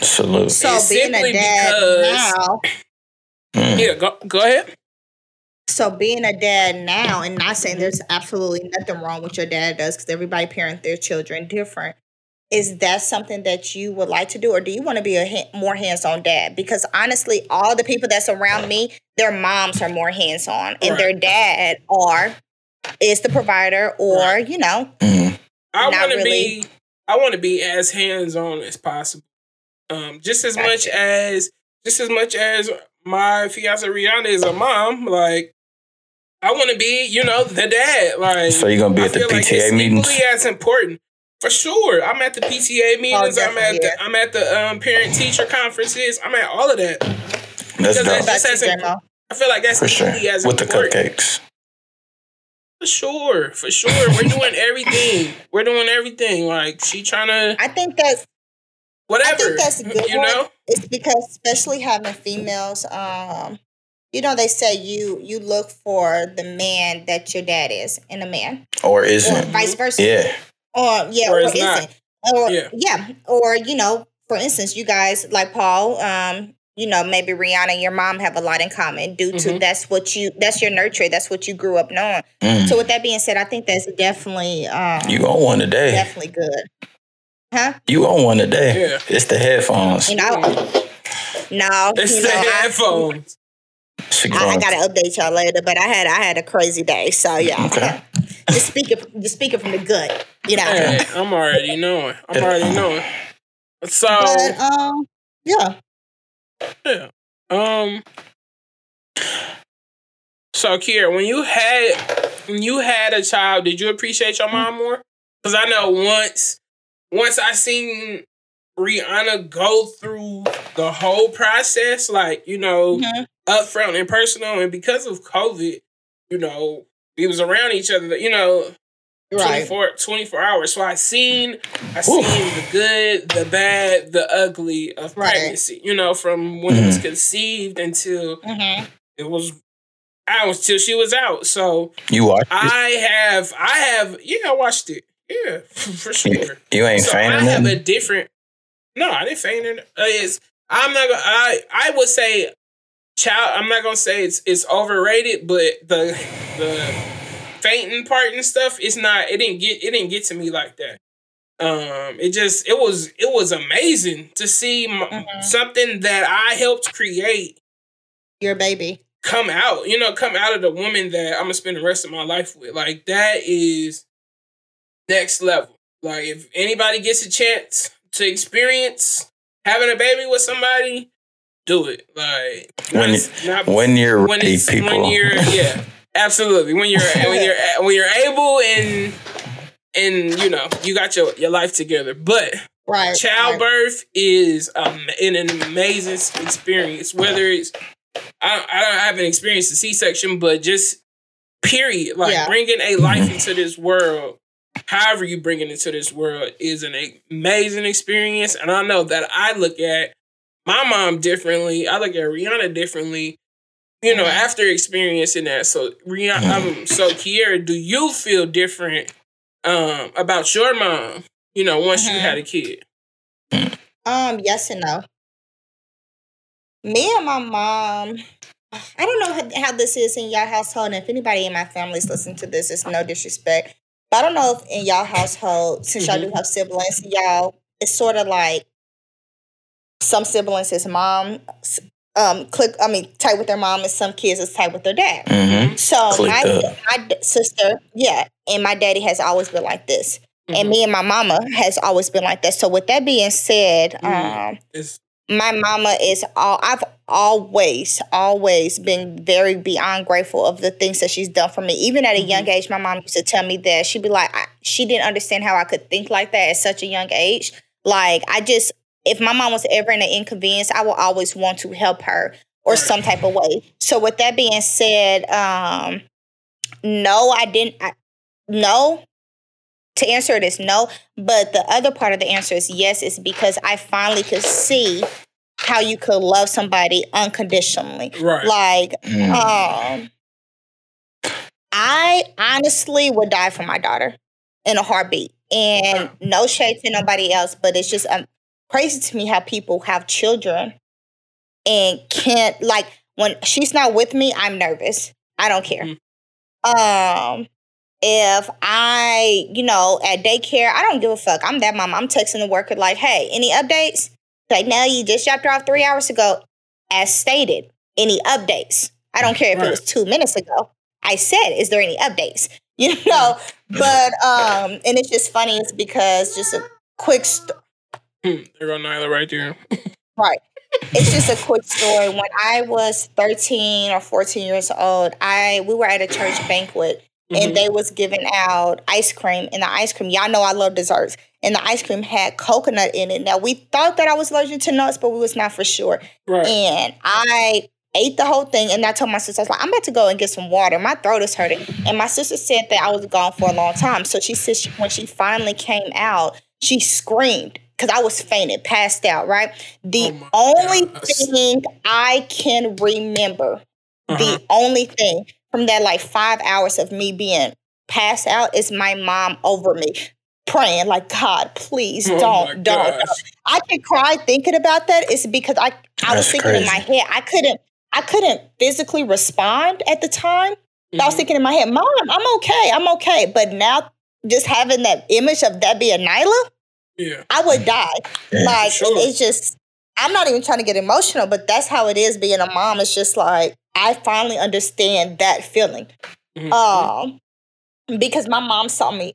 Salute. So being a simply dad because- now, Mm. yeah, go go ahead. so being a dad now, and not saying there's absolutely nothing wrong with your dad does, because everybody parent their children different. Is that something that you would like to do, or do you want to be a ha- more hands-on dad? Because honestly, all the people that's around me, their moms are more hands-on, and Right. their dad are is the provider, or Right. you know, Mm. I want to really. be I want to be as hands on as possible. Um, just as much as just as much as my fiance Rihanna is a mom. Like I want to be, you know, the dad. Like So you're gonna be I at the feel like PTA it's meetings? equally as important. For sure, I'm at the PTA meetings. I'm at the I'm at the um, parent teacher conferences. I'm at all of that. That's Because dope. that's- That's as you. I feel like that's For sure. as With the cupcakes. For sure, for sure, we're doing everything. We're doing everything. Like she trying to I think that's whatever. I think that's a good you one. know. It's because especially having females, um, you know, they say you you look for the man that your dad is in a man, Or or isn't. vice versa, Yeah. Or yeah, Or or, it's not. isn't, or Yeah. yeah. or you know, for instance, you guys like Paul, um, you know, maybe Rihanna and your mom have a lot in common due to Mhm. that's what you that's your nurture, that's what you grew up knowing. Mm. So with that being said, I think that's definitely um, You own one today. definitely good, huh? You own one today. Yeah. It's the headphones. You know, no, It's you the know, I- headphones. She I, I gotta update y'all later, but I had I had a crazy day, so yeah. Okay. [LAUGHS] just speaking, just speaking from the gut, you know. Hey, I'm already knowing. I'm already knowing. So But um, yeah, yeah. Um. So Kiera, when you had when you had a child, did you appreciate your mom more? Because I know once once I seen Rihanna go through the whole process, like you know, Mhm. Upfront and personal, and because of COVID, you know, we was around each other, you know, right. 24, 24 hours. So I seen I seen the good, the bad, the ugly of Right. pregnancy. You know, from when it was conceived until hmm it was out till she was out. So You watch it? I have I have yeah, I watched it. Yeah, [LAUGHS] for sure. You ain't So fan I of have a different No, I didn't faint it. Uh, it's, I'm not gonna. I I would say, child. I'm not gonna say it's it's overrated, but the the fainting part and stuff. It's not. It didn't get. It didn't get to me like that. Um, it just. It was. It was amazing to see mm-hmm. something that I helped create. Your baby come out. You know, come out of the woman that I'm gonna spend the rest of my life with. Like that is next level. Like if anybody gets a chance to experience having a baby with somebody, do it. Like when, when, not, when you're when ready, people. When you're [LAUGHS] yeah, absolutely. When you're when you're when you're able and and you know you got your your life together, but. Right, childbirth right. is um, an, an amazing experience. Whether it's I, I don't have an experience a C section, but just period, like yeah. bringing a life into this world however you bring it into this world is an amazing experience. And I know that I look at my mom differently. I look at Rihanna differently. You know, mm-hmm. after experiencing that. So Rihanna, um, so Kiera, do you feel different um, about your mom? You know, once mm-hmm. you had a kid. Um, yes and no. Me and my mom, I don't know how, how this is in y'all household, and if anybody in my family's listening to this, it's no disrespect. But I don't know if in y'all household, since mm-hmm. y'all do mm-hmm. have siblings, y'all it's sort of like some siblings is mom um click I mean tight with their mom and some kids is tight with their dad. Mm-hmm. So Clicked my my sister, yeah, and my daddy has always been like this. Mm-hmm. And me and my mama has always been like that. So with that being said, mm-hmm. um my mama is all I've always, always been very beyond grateful of the things that she's done for me. Even at a mm-hmm. young age, my mom used to tell me that she'd be like, I, she didn't understand how I could think like that at such a young age. Like, I just, if my mom was ever in an inconvenience, I will always want to help her or some type of way. So, with that being said, um, no, I didn't. I, no, to answer it is no. But the other part of the answer is yes, is because I finally could see how you could love somebody unconditionally. Right. Like, mm. um, I honestly would die for my daughter in a heartbeat. And no shade to nobody else, but it's just um, crazy to me how people have children and can't like when she's not with me, I'm nervous. I don't care. Mm. Um, if I, you know, at daycare, I don't give a fuck. I'm that mom. I'm texting the worker like, hey, any updates? Like, now you just dropped her off three hours ago. As stated, any updates? I don't care if right. it was two minutes ago. I said, is there any updates? [LAUGHS] You know, but um, and it's just funny. It's because just a quick story. There go Nyla right there. right. It's just a quick story. When I was 13 or 14 years old, I we were at a church banquet mm-hmm. and they was giving out ice cream. And the ice cream, y'all know I love desserts and the ice cream had coconut in it. Now we thought that I was allergic to nuts, but we was not for sure. Right. And I ate the whole thing, and I told my sister, I was like, I'm about to go and get some water. My throat is hurting. And my sister said that I was gone for a long time. So she said she, when she finally came out, she screamed because I was fainted, passed out, right? The oh only gosh. thing I can remember, uh-huh. the only thing from that like five hours of me being passed out is my mom over me praying like God, please oh don't, don't, don't. I can cry thinking about that. It's because I I was thinking crazy. in my head I couldn't I couldn't physically respond at the time. Mm-hmm. I was mm-hmm. thinking in my head, Mom, I'm okay, I'm okay. But now just having that image of that being Nyla, yeah, I would die. Like sure. it's just I'm not even trying to get emotional, but that's how it is being a mom. It's just like I finally understand that feeling. Mm-hmm. Um, because my mom saw me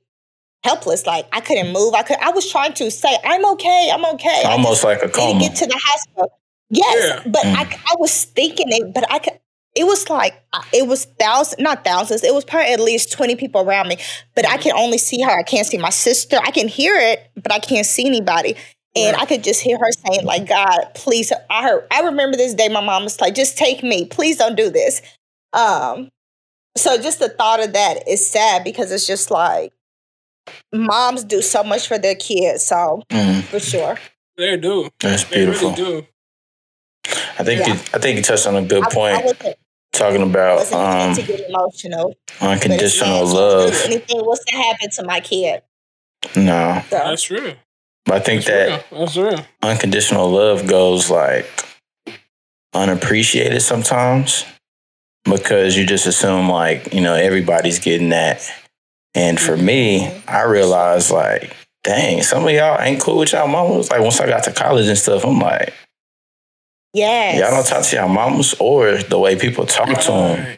helpless. Like I couldn't move. I could. I was trying to say, "I'm okay. I'm okay." Almost like a coma. Get to the hospital. Yes, yeah. but mm. I, I was thinking it, but I could. It was like it was thousands, not thousands. It was probably at least twenty people around me, but I can only see her. I can't see my sister. I can hear it, but I can't see anybody. And I could just hear her saying, like, God, please. I heard, I remember this day my mom was like, just take me. Please don't do this. Um, so just the thought of that is sad because it's just like moms do so much for their kids. So mm. for sure. They do. That's beautiful. They really do. I think yeah. you, I think you touched on a good point. I, I talking about um, to get emotional. Unconditional love. Anything was to happen to my kid. No. So. That's true. But I think That's that real. That's real. unconditional love goes like unappreciated sometimes because you just assume like you know everybody's getting that and for me i realized like dang some of y'all ain't cool with y'all mamas like once i got to college and stuff i'm like Yes. y'all don't talk to y'all mamas or the way people talk to them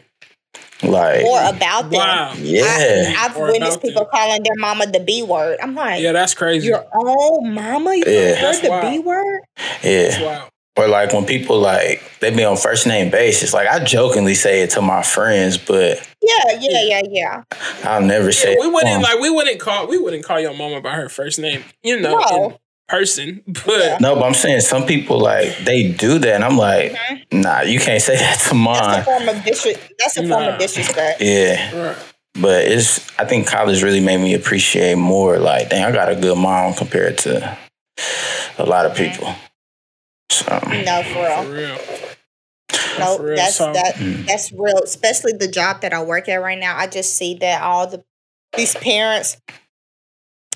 like or about them. Wow. yeah I, have Or witnessed people them. calling their mama the B word. I'm like, Yeah, that's crazy. your own mama? You Yeah. heard That's the wild. B word? yeah That's wild. or like when people like they be on first name basis like i jokingly say it to my friends but Yeah, yeah, yeah, yeah. i'll never say Yeah, we wouldn't to 'em. like we wouldn't call we wouldn't call your mama by her first name, you know, No. In person. [LAUGHS] But Yeah. No, but I'm saying some people like they do that, and I'm like, nah, you can't say [LAUGHS] that to That's a form of disres- That's a form Nah. of disrespect. Yeah, right. but it's. I think college really made me appreciate more. Like, dang, I got a good mom compared to a lot of people. So No, for real. for real. No, For real. that's So- that. Mm. That's real. Especially the job that I work at right now. I just see that all the these parents,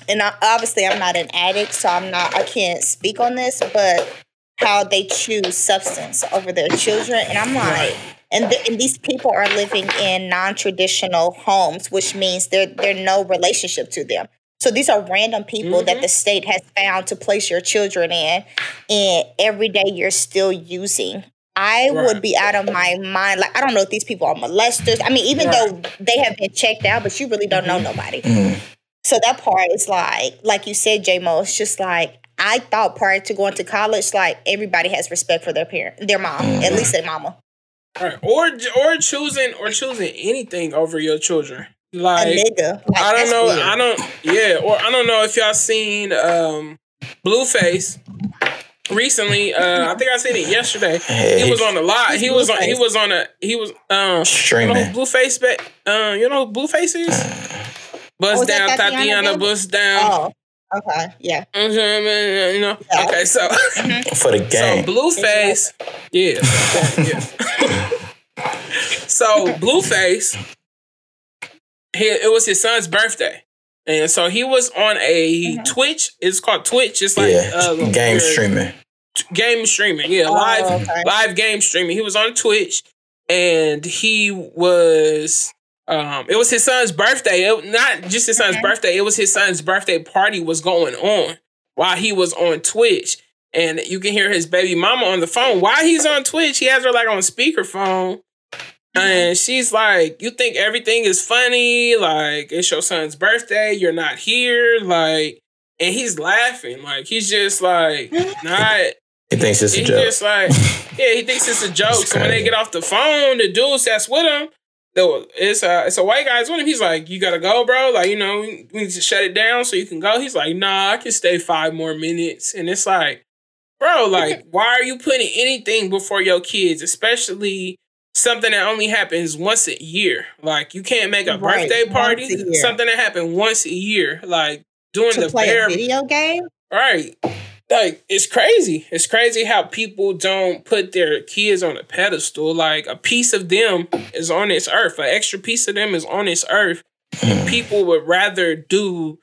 and I, obviously I'm not an addict, so I'm not. I can't speak on this, but how they choose substance over their children, and I'm like. And, th- and these people are living in non-traditional homes, which means there there no relationship to them. So these are random people that Mhm. the state has found to place your children in, and every day you're still using. I Right. would be out of my mind. Like I don't know if these people are molesters. I mean, even Right. though they have been checked out, but you really don't know nobody. mm, So that part is like, like you said, J Mo. It's just like I thought prior to going to college, like everybody has respect for their parent, their mom, at least their mama. Right. Or or choosing or choosing anything over your children. Like nigga. Like, I don't know. weird. I don't. Yeah. Or I don't know if y'all seen um, Blueface recently. Uh, I think I seen it yesterday. Yeah, He was on a lot. He was on. He was on a. He was. Um. You know Blueface. Ba- uh, you know who Blueface is. Bust Oh, down, Thotiana Thotiana. Bust down. Oh, okay, yeah. You know. Yeah. Okay. So. [LAUGHS] for the game. So game. Blueface, yeah, yeah. so Blueface, he, it was his son's birthday, and so he was on a Twitch. It's called Twitch. It's like yeah, uh, game your- streaming. game streaming. Yeah, Oh, live okay. live game streaming. He was on Twitch, and he was. Um, it was his son's birthday. It, not just his son's Mhm. birthday. It was his son's birthday party was going on while he was on Twitch, and you can hear his baby mama on the phone while he's on Twitch. He has her like on speakerphone, and she's like, "You think everything is funny? Like it's your son's birthday. You're not here. Like." And he's laughing, like he's just like not [LAUGHS] He thinks it's a He's joke. just like, yeah, he thinks it's a [LAUGHS] joke. It's so when they get off the phone, the dudes that's with him, the it's a it's a white guy's him. He's like, you gotta go, bro. Like you know, we need to shut it down so you can go. He's like, nah, I can stay five more minutes. And it's like, bro, like, why are you putting anything before your kids, especially? Something that only happens once a year. Like you can't make a Right, birthday party. Something that happened once a year. Like doing To the play bare video game? Right. Like it's crazy. It's crazy how people don't put their kids on a pedestal. Like a piece of them is on this earth. An extra piece of them is on this earth. Mm. People would rather do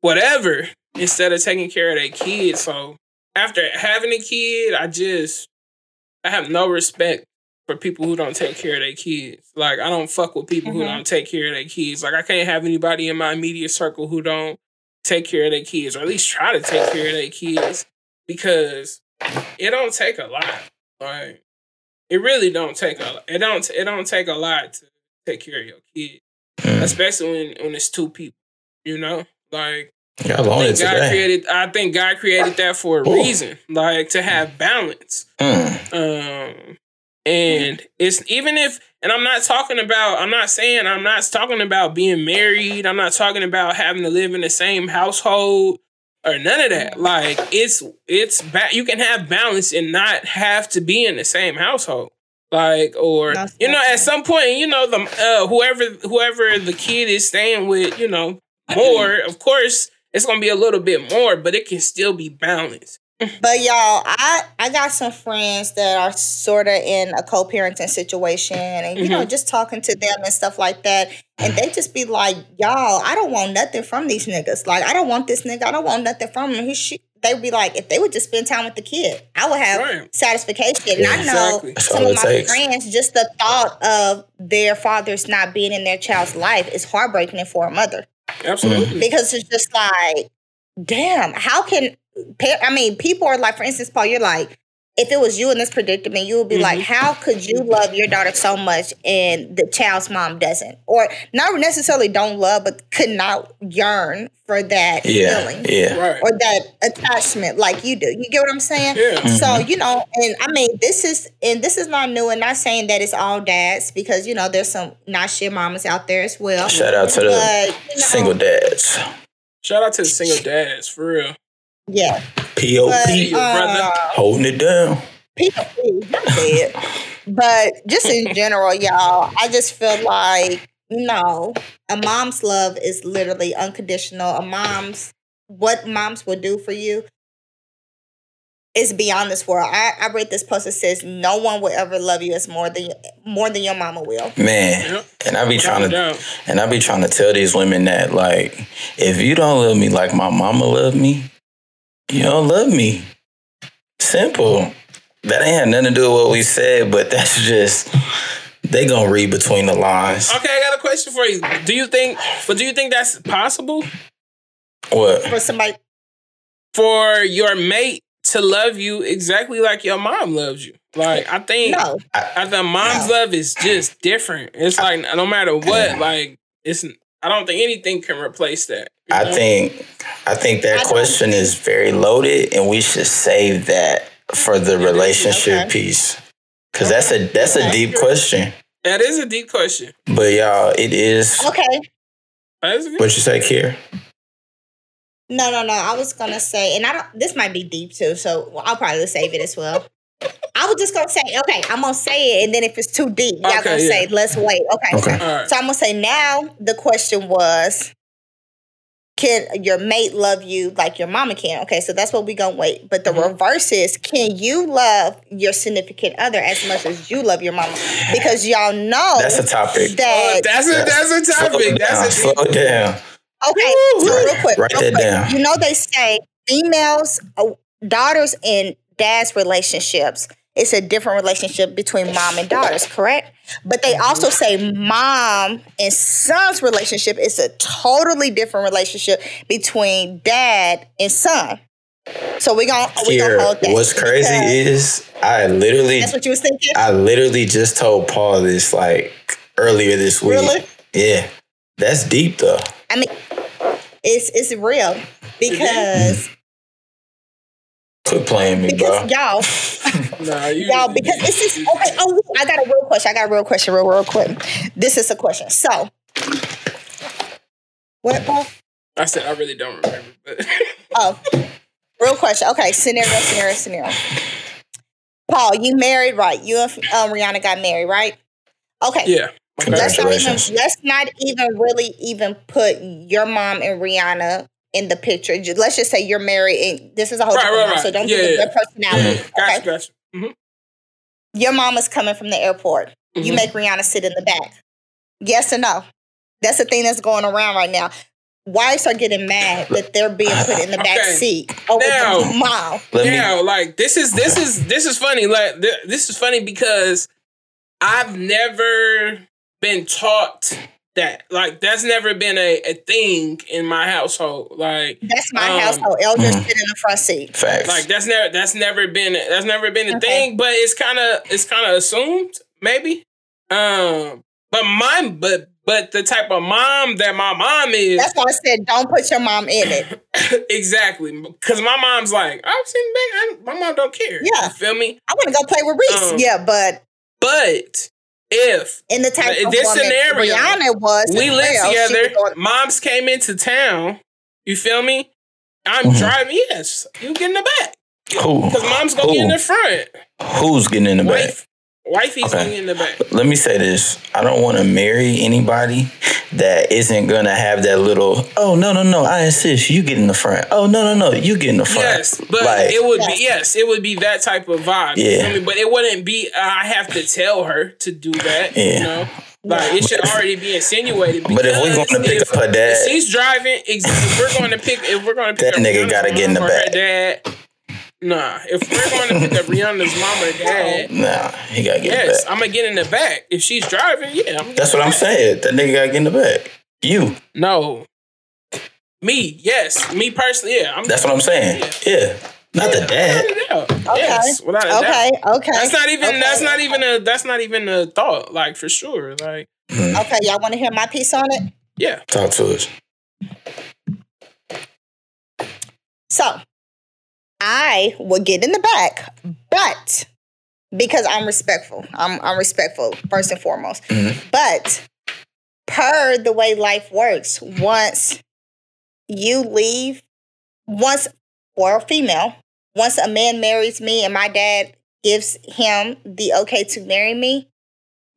whatever instead of taking care of their kids. So after having a kid, I just I have no respect for people who don't take care of their kids. Like I don't fuck with people who Mhm. don't take care of their kids. Like I can't have anybody in my immediate circle who don't take care of their kids, or at least try to take care of their kids, because it don't take a lot. Like it really don't take a it don't it don't take a lot to take care of your kid, Mm. especially when when it's two people. You know, like I think God today. created. I think God created that for a Ooh. reason, like to have balance. Mm. Um, and it's even if, and I'm not talking about, I'm not saying, I'm not talking about being married. I'm not talking about having to live in the same household or none of that. Like it's, it's ba- you can have balance and not have to be in the same household. Like, or, That's you know, at some point, you know, the, uh, whoever, whoever the kid is staying with, you know, [LAUGHS] more, of course, it's going to be a little bit more, but it can still be balanced. [LAUGHS] But y'all, I I got some friends that are sort of in a co-parenting situation, and you know, Mhm. just talking to them and stuff like that, and they just be like, "Y'all, I don't want nothing from these niggas. Like, I don't want this nigga. I don't want nothing from him." He sh-. They be like, if they would just spend time with the kid, I would have Right. satisfaction. And I know Exactly. Some of my takes. friends, just the thought of their fathers not being in their child's life is heartbreaking for a mother Absolutely. because it's just like, damn, how can pa- I mean, people are like, for instance, Paul, you're like, if it was you in this predicament, you would be like, Mhm. how could you love your daughter so much and the child's mom doesn't, or not necessarily don't love, but could not yearn for that Yeah, feeling yeah. Right. or that attachment like you do. You get what I'm saying? Yeah. So you know, and I mean, this is and this is not new, and not saying that it's all dads because you know there's some not shit mamas out there as well. Shout out to the you know, single dads. Shout out to the single dads for real. Yeah, POP, but your brother. uh, holding it down. POP, I'm. But just in general, y'all, I just feel like no, a mom's love is literally unconditional. A mom's what moms will do for you is beyond this world. I, I read this post that says no one will ever love you as more than more than your mama will. Man, Yep. and I be trying to. And I be trying to tell these women that, like, if you don't love me like my mama loved me, you don't love me. Simple. That ain't had nothing to do with what we said, but that's just they gonna read between the lines. Okay, I got a question for you. Do you think but do you think that's possible What? For somebody for your mate to love you exactly like your mom loves you? Like I think no. I think mom's No. love is just different. It's like no matter what, [CLEARS THROAT] like it's I don't think anything can replace that. you I know? think I think that don't question is very loaded, and we should save that for the relationship Okay. piece. Cause that's a that's a deep question. that is a deep question. But y'all, it is Okay. That is what you say, Kier? No, no, no. I was gonna say, and I don't. This might be deep too, so I'll probably save it as well. I was just gonna say, okay, I'm gonna say it, and then if it's too deep, y'all Okay, gonna yeah. say, let's wait. Okay. Okay. All right. So I'm gonna say now. The question was, can your mate love you like your mama can? Okay, so that's what we gonna wait. But the Mhm. reverse is, can you love your significant other as much as you love your mama? Because y'all know That's a topic. Oh, that. that's a that's a Slow topic. down. That's a slow deep down. Okay, so real quick, Write real that quick. down. You know they say females, uh, daughters and dads relationships. It's a different relationship between mom and daughters, correct? But they also mm-hmm. say mom and son's relationship is a totally different relationship between dad and son. So we're gonna we gonna hold that. what's crazy [LAUGHS] is I literally, that's what you was thinking. I literally just told Paul this like earlier this week. Really? Yeah, that's deep though. I mean, it's it's real mm-hmm. because Quit playing me, bro. because y'all. [LAUGHS] Nah, you, Y'all, because this is okay. Oh, I got a real question. I got a real question, real, real quick. This is a question. So, what, Paul? I said I really don't remember, but [LAUGHS] Oh, real question. Okay, scenario, scenario, scenario. Paul, you married, right? You and um, Rihanna got married, right? Okay. yeah. Okay. Let's not even let's not even really even put your mom and Rihanna in the picture. Let's just say you're married, and this is a whole Right, right, right. so don't Yeah, think of yeah. their personality. Gotcha, Okay, gotcha. Mhm. your mama's coming from the airport. You Mhm. make Rihanna sit in the back. Yes or no? That's the thing that's going around right now. Wives are getting mad that they're being put in the back Okay. seat over Now- the mom. Now, like this is this is this is funny. Like th- this is funny because I've never been taught that. Like that's never been a, a thing in my household. Like That's my Um, household. Elders Mhm. sit in the front seat. Facts. like that's never that's never been that's never been a Okay. thing. But it's kind of it's kind of assumed maybe. Um, but my but but the type of mom that my mom is That's why I said don't put your mom in it. [COUGHS] exactly because my mom's like I'm sitting back. I, my mom don't care. Yeah. you feel me? I want to go play with Reese. Um, yeah, but But if in the type of this woman scenario, Rihanna was, we as live well, together, going- moms came into town, you feel me? I'm Mhm. driving. Yes, you get in the back Who? because mom's gonna get in the front. Who's getting in the back? Wife, wifey's Okay. gonna in the back. Let me say this. I don't want to marry anybody that isn't gonna have that little. Oh no no no! I insist. You get in the front. Oh no no no! You get in the front. Yes, but Like- it would be yes, it would be that type of vibe. you Yeah. feel me? but it wouldn't be. uh, I have to tell her to do that. Yeah. You know, like it should already be insinuated. But if we're gonna pick if- up her dad- if she's driving. If we're going to pick, if we're going to pick That up nigga gotta get in the mom or her back. Dad, nah. If we're [LAUGHS] going to pick up Rihanna's mom or dad, Nah, he gotta get in yes. I'm gonna get in the back. If she's driving, yeah, I'm That's what I'm saying. That nigga gotta get in the back. You. No, me, yes, me personally, yeah. I'm That's what I'm saying. Yeah. Not the Without dad. a doubt. Okay. Yes, without a doubt. Okay, okay. That's not even. okay. That's not even a. That's not even a thought. Like for sure. Like hmm. Okay, y'all want to hear my piece on it? yeah. Talk to us. So, I will get in the back, but because I'm respectful, I'm, I'm respectful first and foremost. Mhm. But per the way life works, once you leave, once or a female, once a man marries me and my dad gives him the okay to marry me,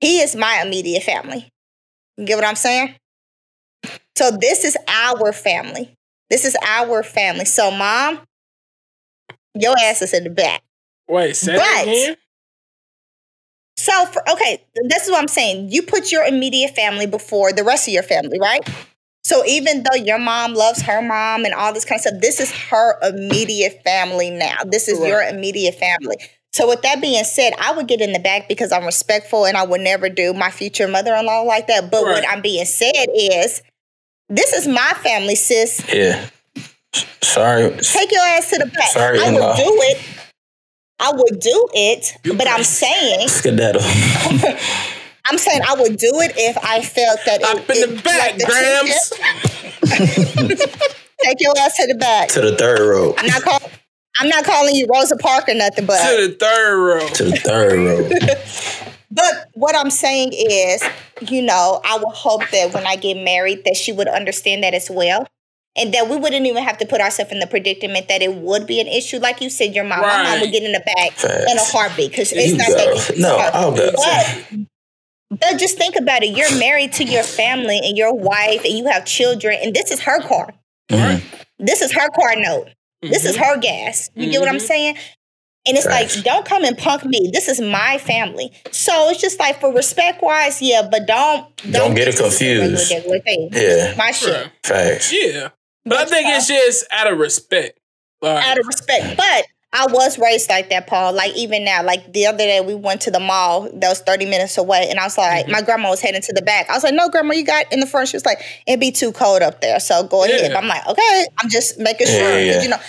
he is my immediate family. You get what I'm saying? So this is our family. This is our family. So, mom, your ass is in the back. Wait. Say But- that again. So, for, okay, this is what I'm saying. You put your immediate family before the rest of your family, right? So, even though your mom loves her mom and all this kind of stuff, this is her immediate family now. This is your immediate family. So, with that being said, I would get in the back because I'm respectful and I would never do my future mother in law like that. But what I'm being said is, this is my family, sis. Yeah. S- Sorry. Take your ass to the back. Sorry, I in-law. would do it. I would do it, but I'm saying, Skedaddle. [LAUGHS] I'm saying I would do it if I felt that Up it, in it- the back, like Grams. [LAUGHS] Take your ass to the back. to the third row. I'm not call, I'm not calling you Rosa Parks or nothing, but To the third row. To the third row. [LAUGHS] but what I'm saying is, you know, I would hope that when I get married, that she would understand that as well. And that we wouldn't even have to put ourselves in the predicament that it would be an issue. Like you said, your mom, my mom would get in the back Facts. in a heartbeat because it's You not go. that easy. No, I'll go. But, but just think about it. You're married to your family and your wife, and you have children, and this is her car. Mhm. This is her car note. This is her gas. You get what I'm Mhm. saying? And it's Facts. like, don't come and punk me. This is my family. So it's just like for respect wise, yeah, but don't Don't get it this is a confused. regular thing. Yeah. My shit. Right. Facts. Yeah. But I think it's just out of respect. Like, Out of respect. But I was raised like that, Paul. Like even now, like the other day we went to the mall that was 30 minutes away, and I was like, Mm-hmm. my grandma was heading to the back. I was like, no, grandma, you got in the front. She was like, it'd be too cold up there. So go ahead. Yeah. I'm like, okay, I'm just making sure. Yeah, yeah. 'Cause, You know,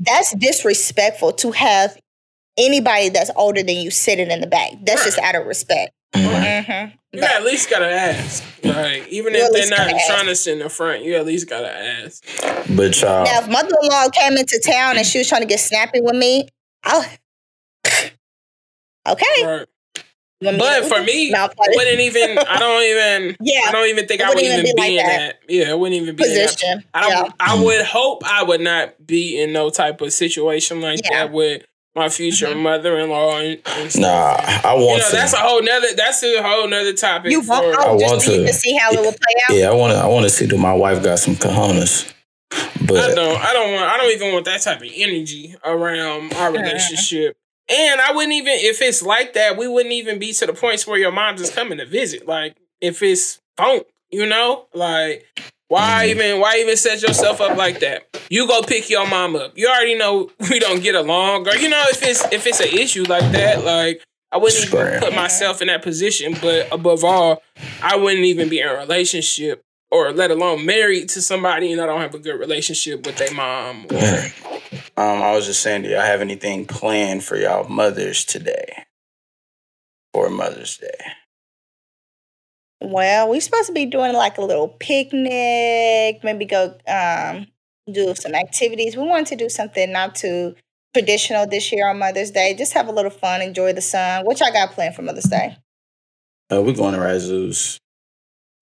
that's disrespectful to have anybody that's older than you sitting in the back. That's Right. just out of respect. Mhm. hmm you at least gotta ask. Like, even You if they're not gotta ask. trying to sit in the front, you at least gotta ask. But y'all, Now, if mother-in-law came into town and she was trying to get snappy with me, I'll. [LAUGHS] okay. Right. You me But for me, No, I wouldn't even. I [LAUGHS] don't even. Yeah. I don't even think I would even even be, be like in that. that. Yeah, I wouldn't even be in that. position. I don't. yeah. I would hope I would not be in no type of situation like Yeah. that with my future Mhm. mother-in-law. And, and nah, I You want know, to. that's a whole nother. That's a whole nother topic. You for, want, I oh, just want so you to. see how it will play out. yeah, I want to. I want to see that my wife got some cojones. I But don't. I don't want. I don't even want that type of energy around our relationship. And I wouldn't even if it's like that. We wouldn't even be to the points where your mom's just coming to visit. Like if it's funk, you know, like why Mhm. even why even set yourself up like that? You go pick your mom up. You already know we don't get along, or you know if it's if it's an issue like that, like. I wouldn't even put myself in that position, but above all, I wouldn't even be in a relationship or let alone married to somebody and I don't have a good relationship with their mom. Or, [CLEARS THROAT] um, I was just saying, do y'all have anything planned for y'all mothers today? For Mother's Day. Well, we're supposed to be doing like a little picnic, maybe go um, do some activities. We wanted to do something not too traditional this year on Mother's Day. Just have a little fun, enjoy the sun. What y'all got planned for Mother's Day? Uh, we're going to Razzoo's.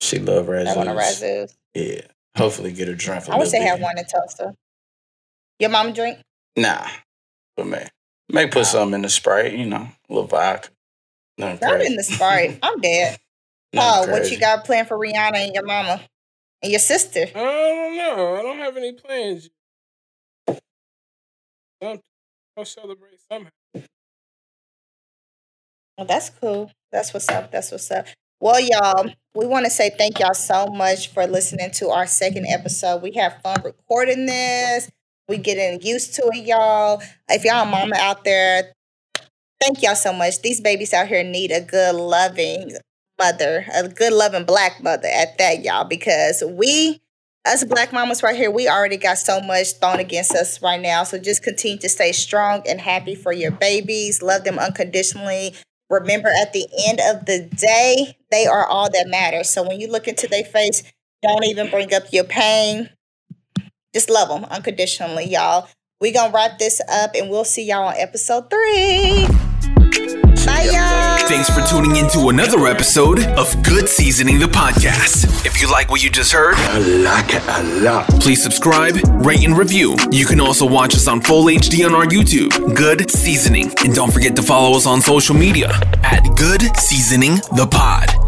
She love Razzoo's. I want to Razzoo. Yeah. Hopefully get her drunk. I wish they have one in Tulsa. Your mom drink? Nah. But man, may put something in the Sprite, you know, a little vodka. Not in the Sprite. I'm dead. [LAUGHS] Paul, what you got planned for Rihanna and your mama and your sister? I don't know. I don't have any plans. I'll celebrate somehow. Well, that's cool. That's what's up. That's what's up. Well, y'all, we want to say thank y'all so much for listening to our second episode. We have fun recording this. We getting used to it, y'all. If y'all mama out there, thank y'all so much. These babies out here need a good, loving mother, a good, loving black mother at that, y'all, because we us black mamas right here, we already got so much thrown against us right now. So just continue to stay strong and happy for your babies. Love them unconditionally. Remember, at the end of the day, they are all that matters. So when you look into their face, don't even bring up your pain. Just love them unconditionally, y'all. we going to wrap this up and we'll see y'all on episode three. Bye, y'all. Thanks for tuning in to another episode of Good Seasoning the Podcast. If you like what you just heard, I like it a lot. Please subscribe, rate, and review. You can also watch us on full HD on our YouTube, Good Seasoning. And don't forget to follow us on social media at Good Seasoning the Pod.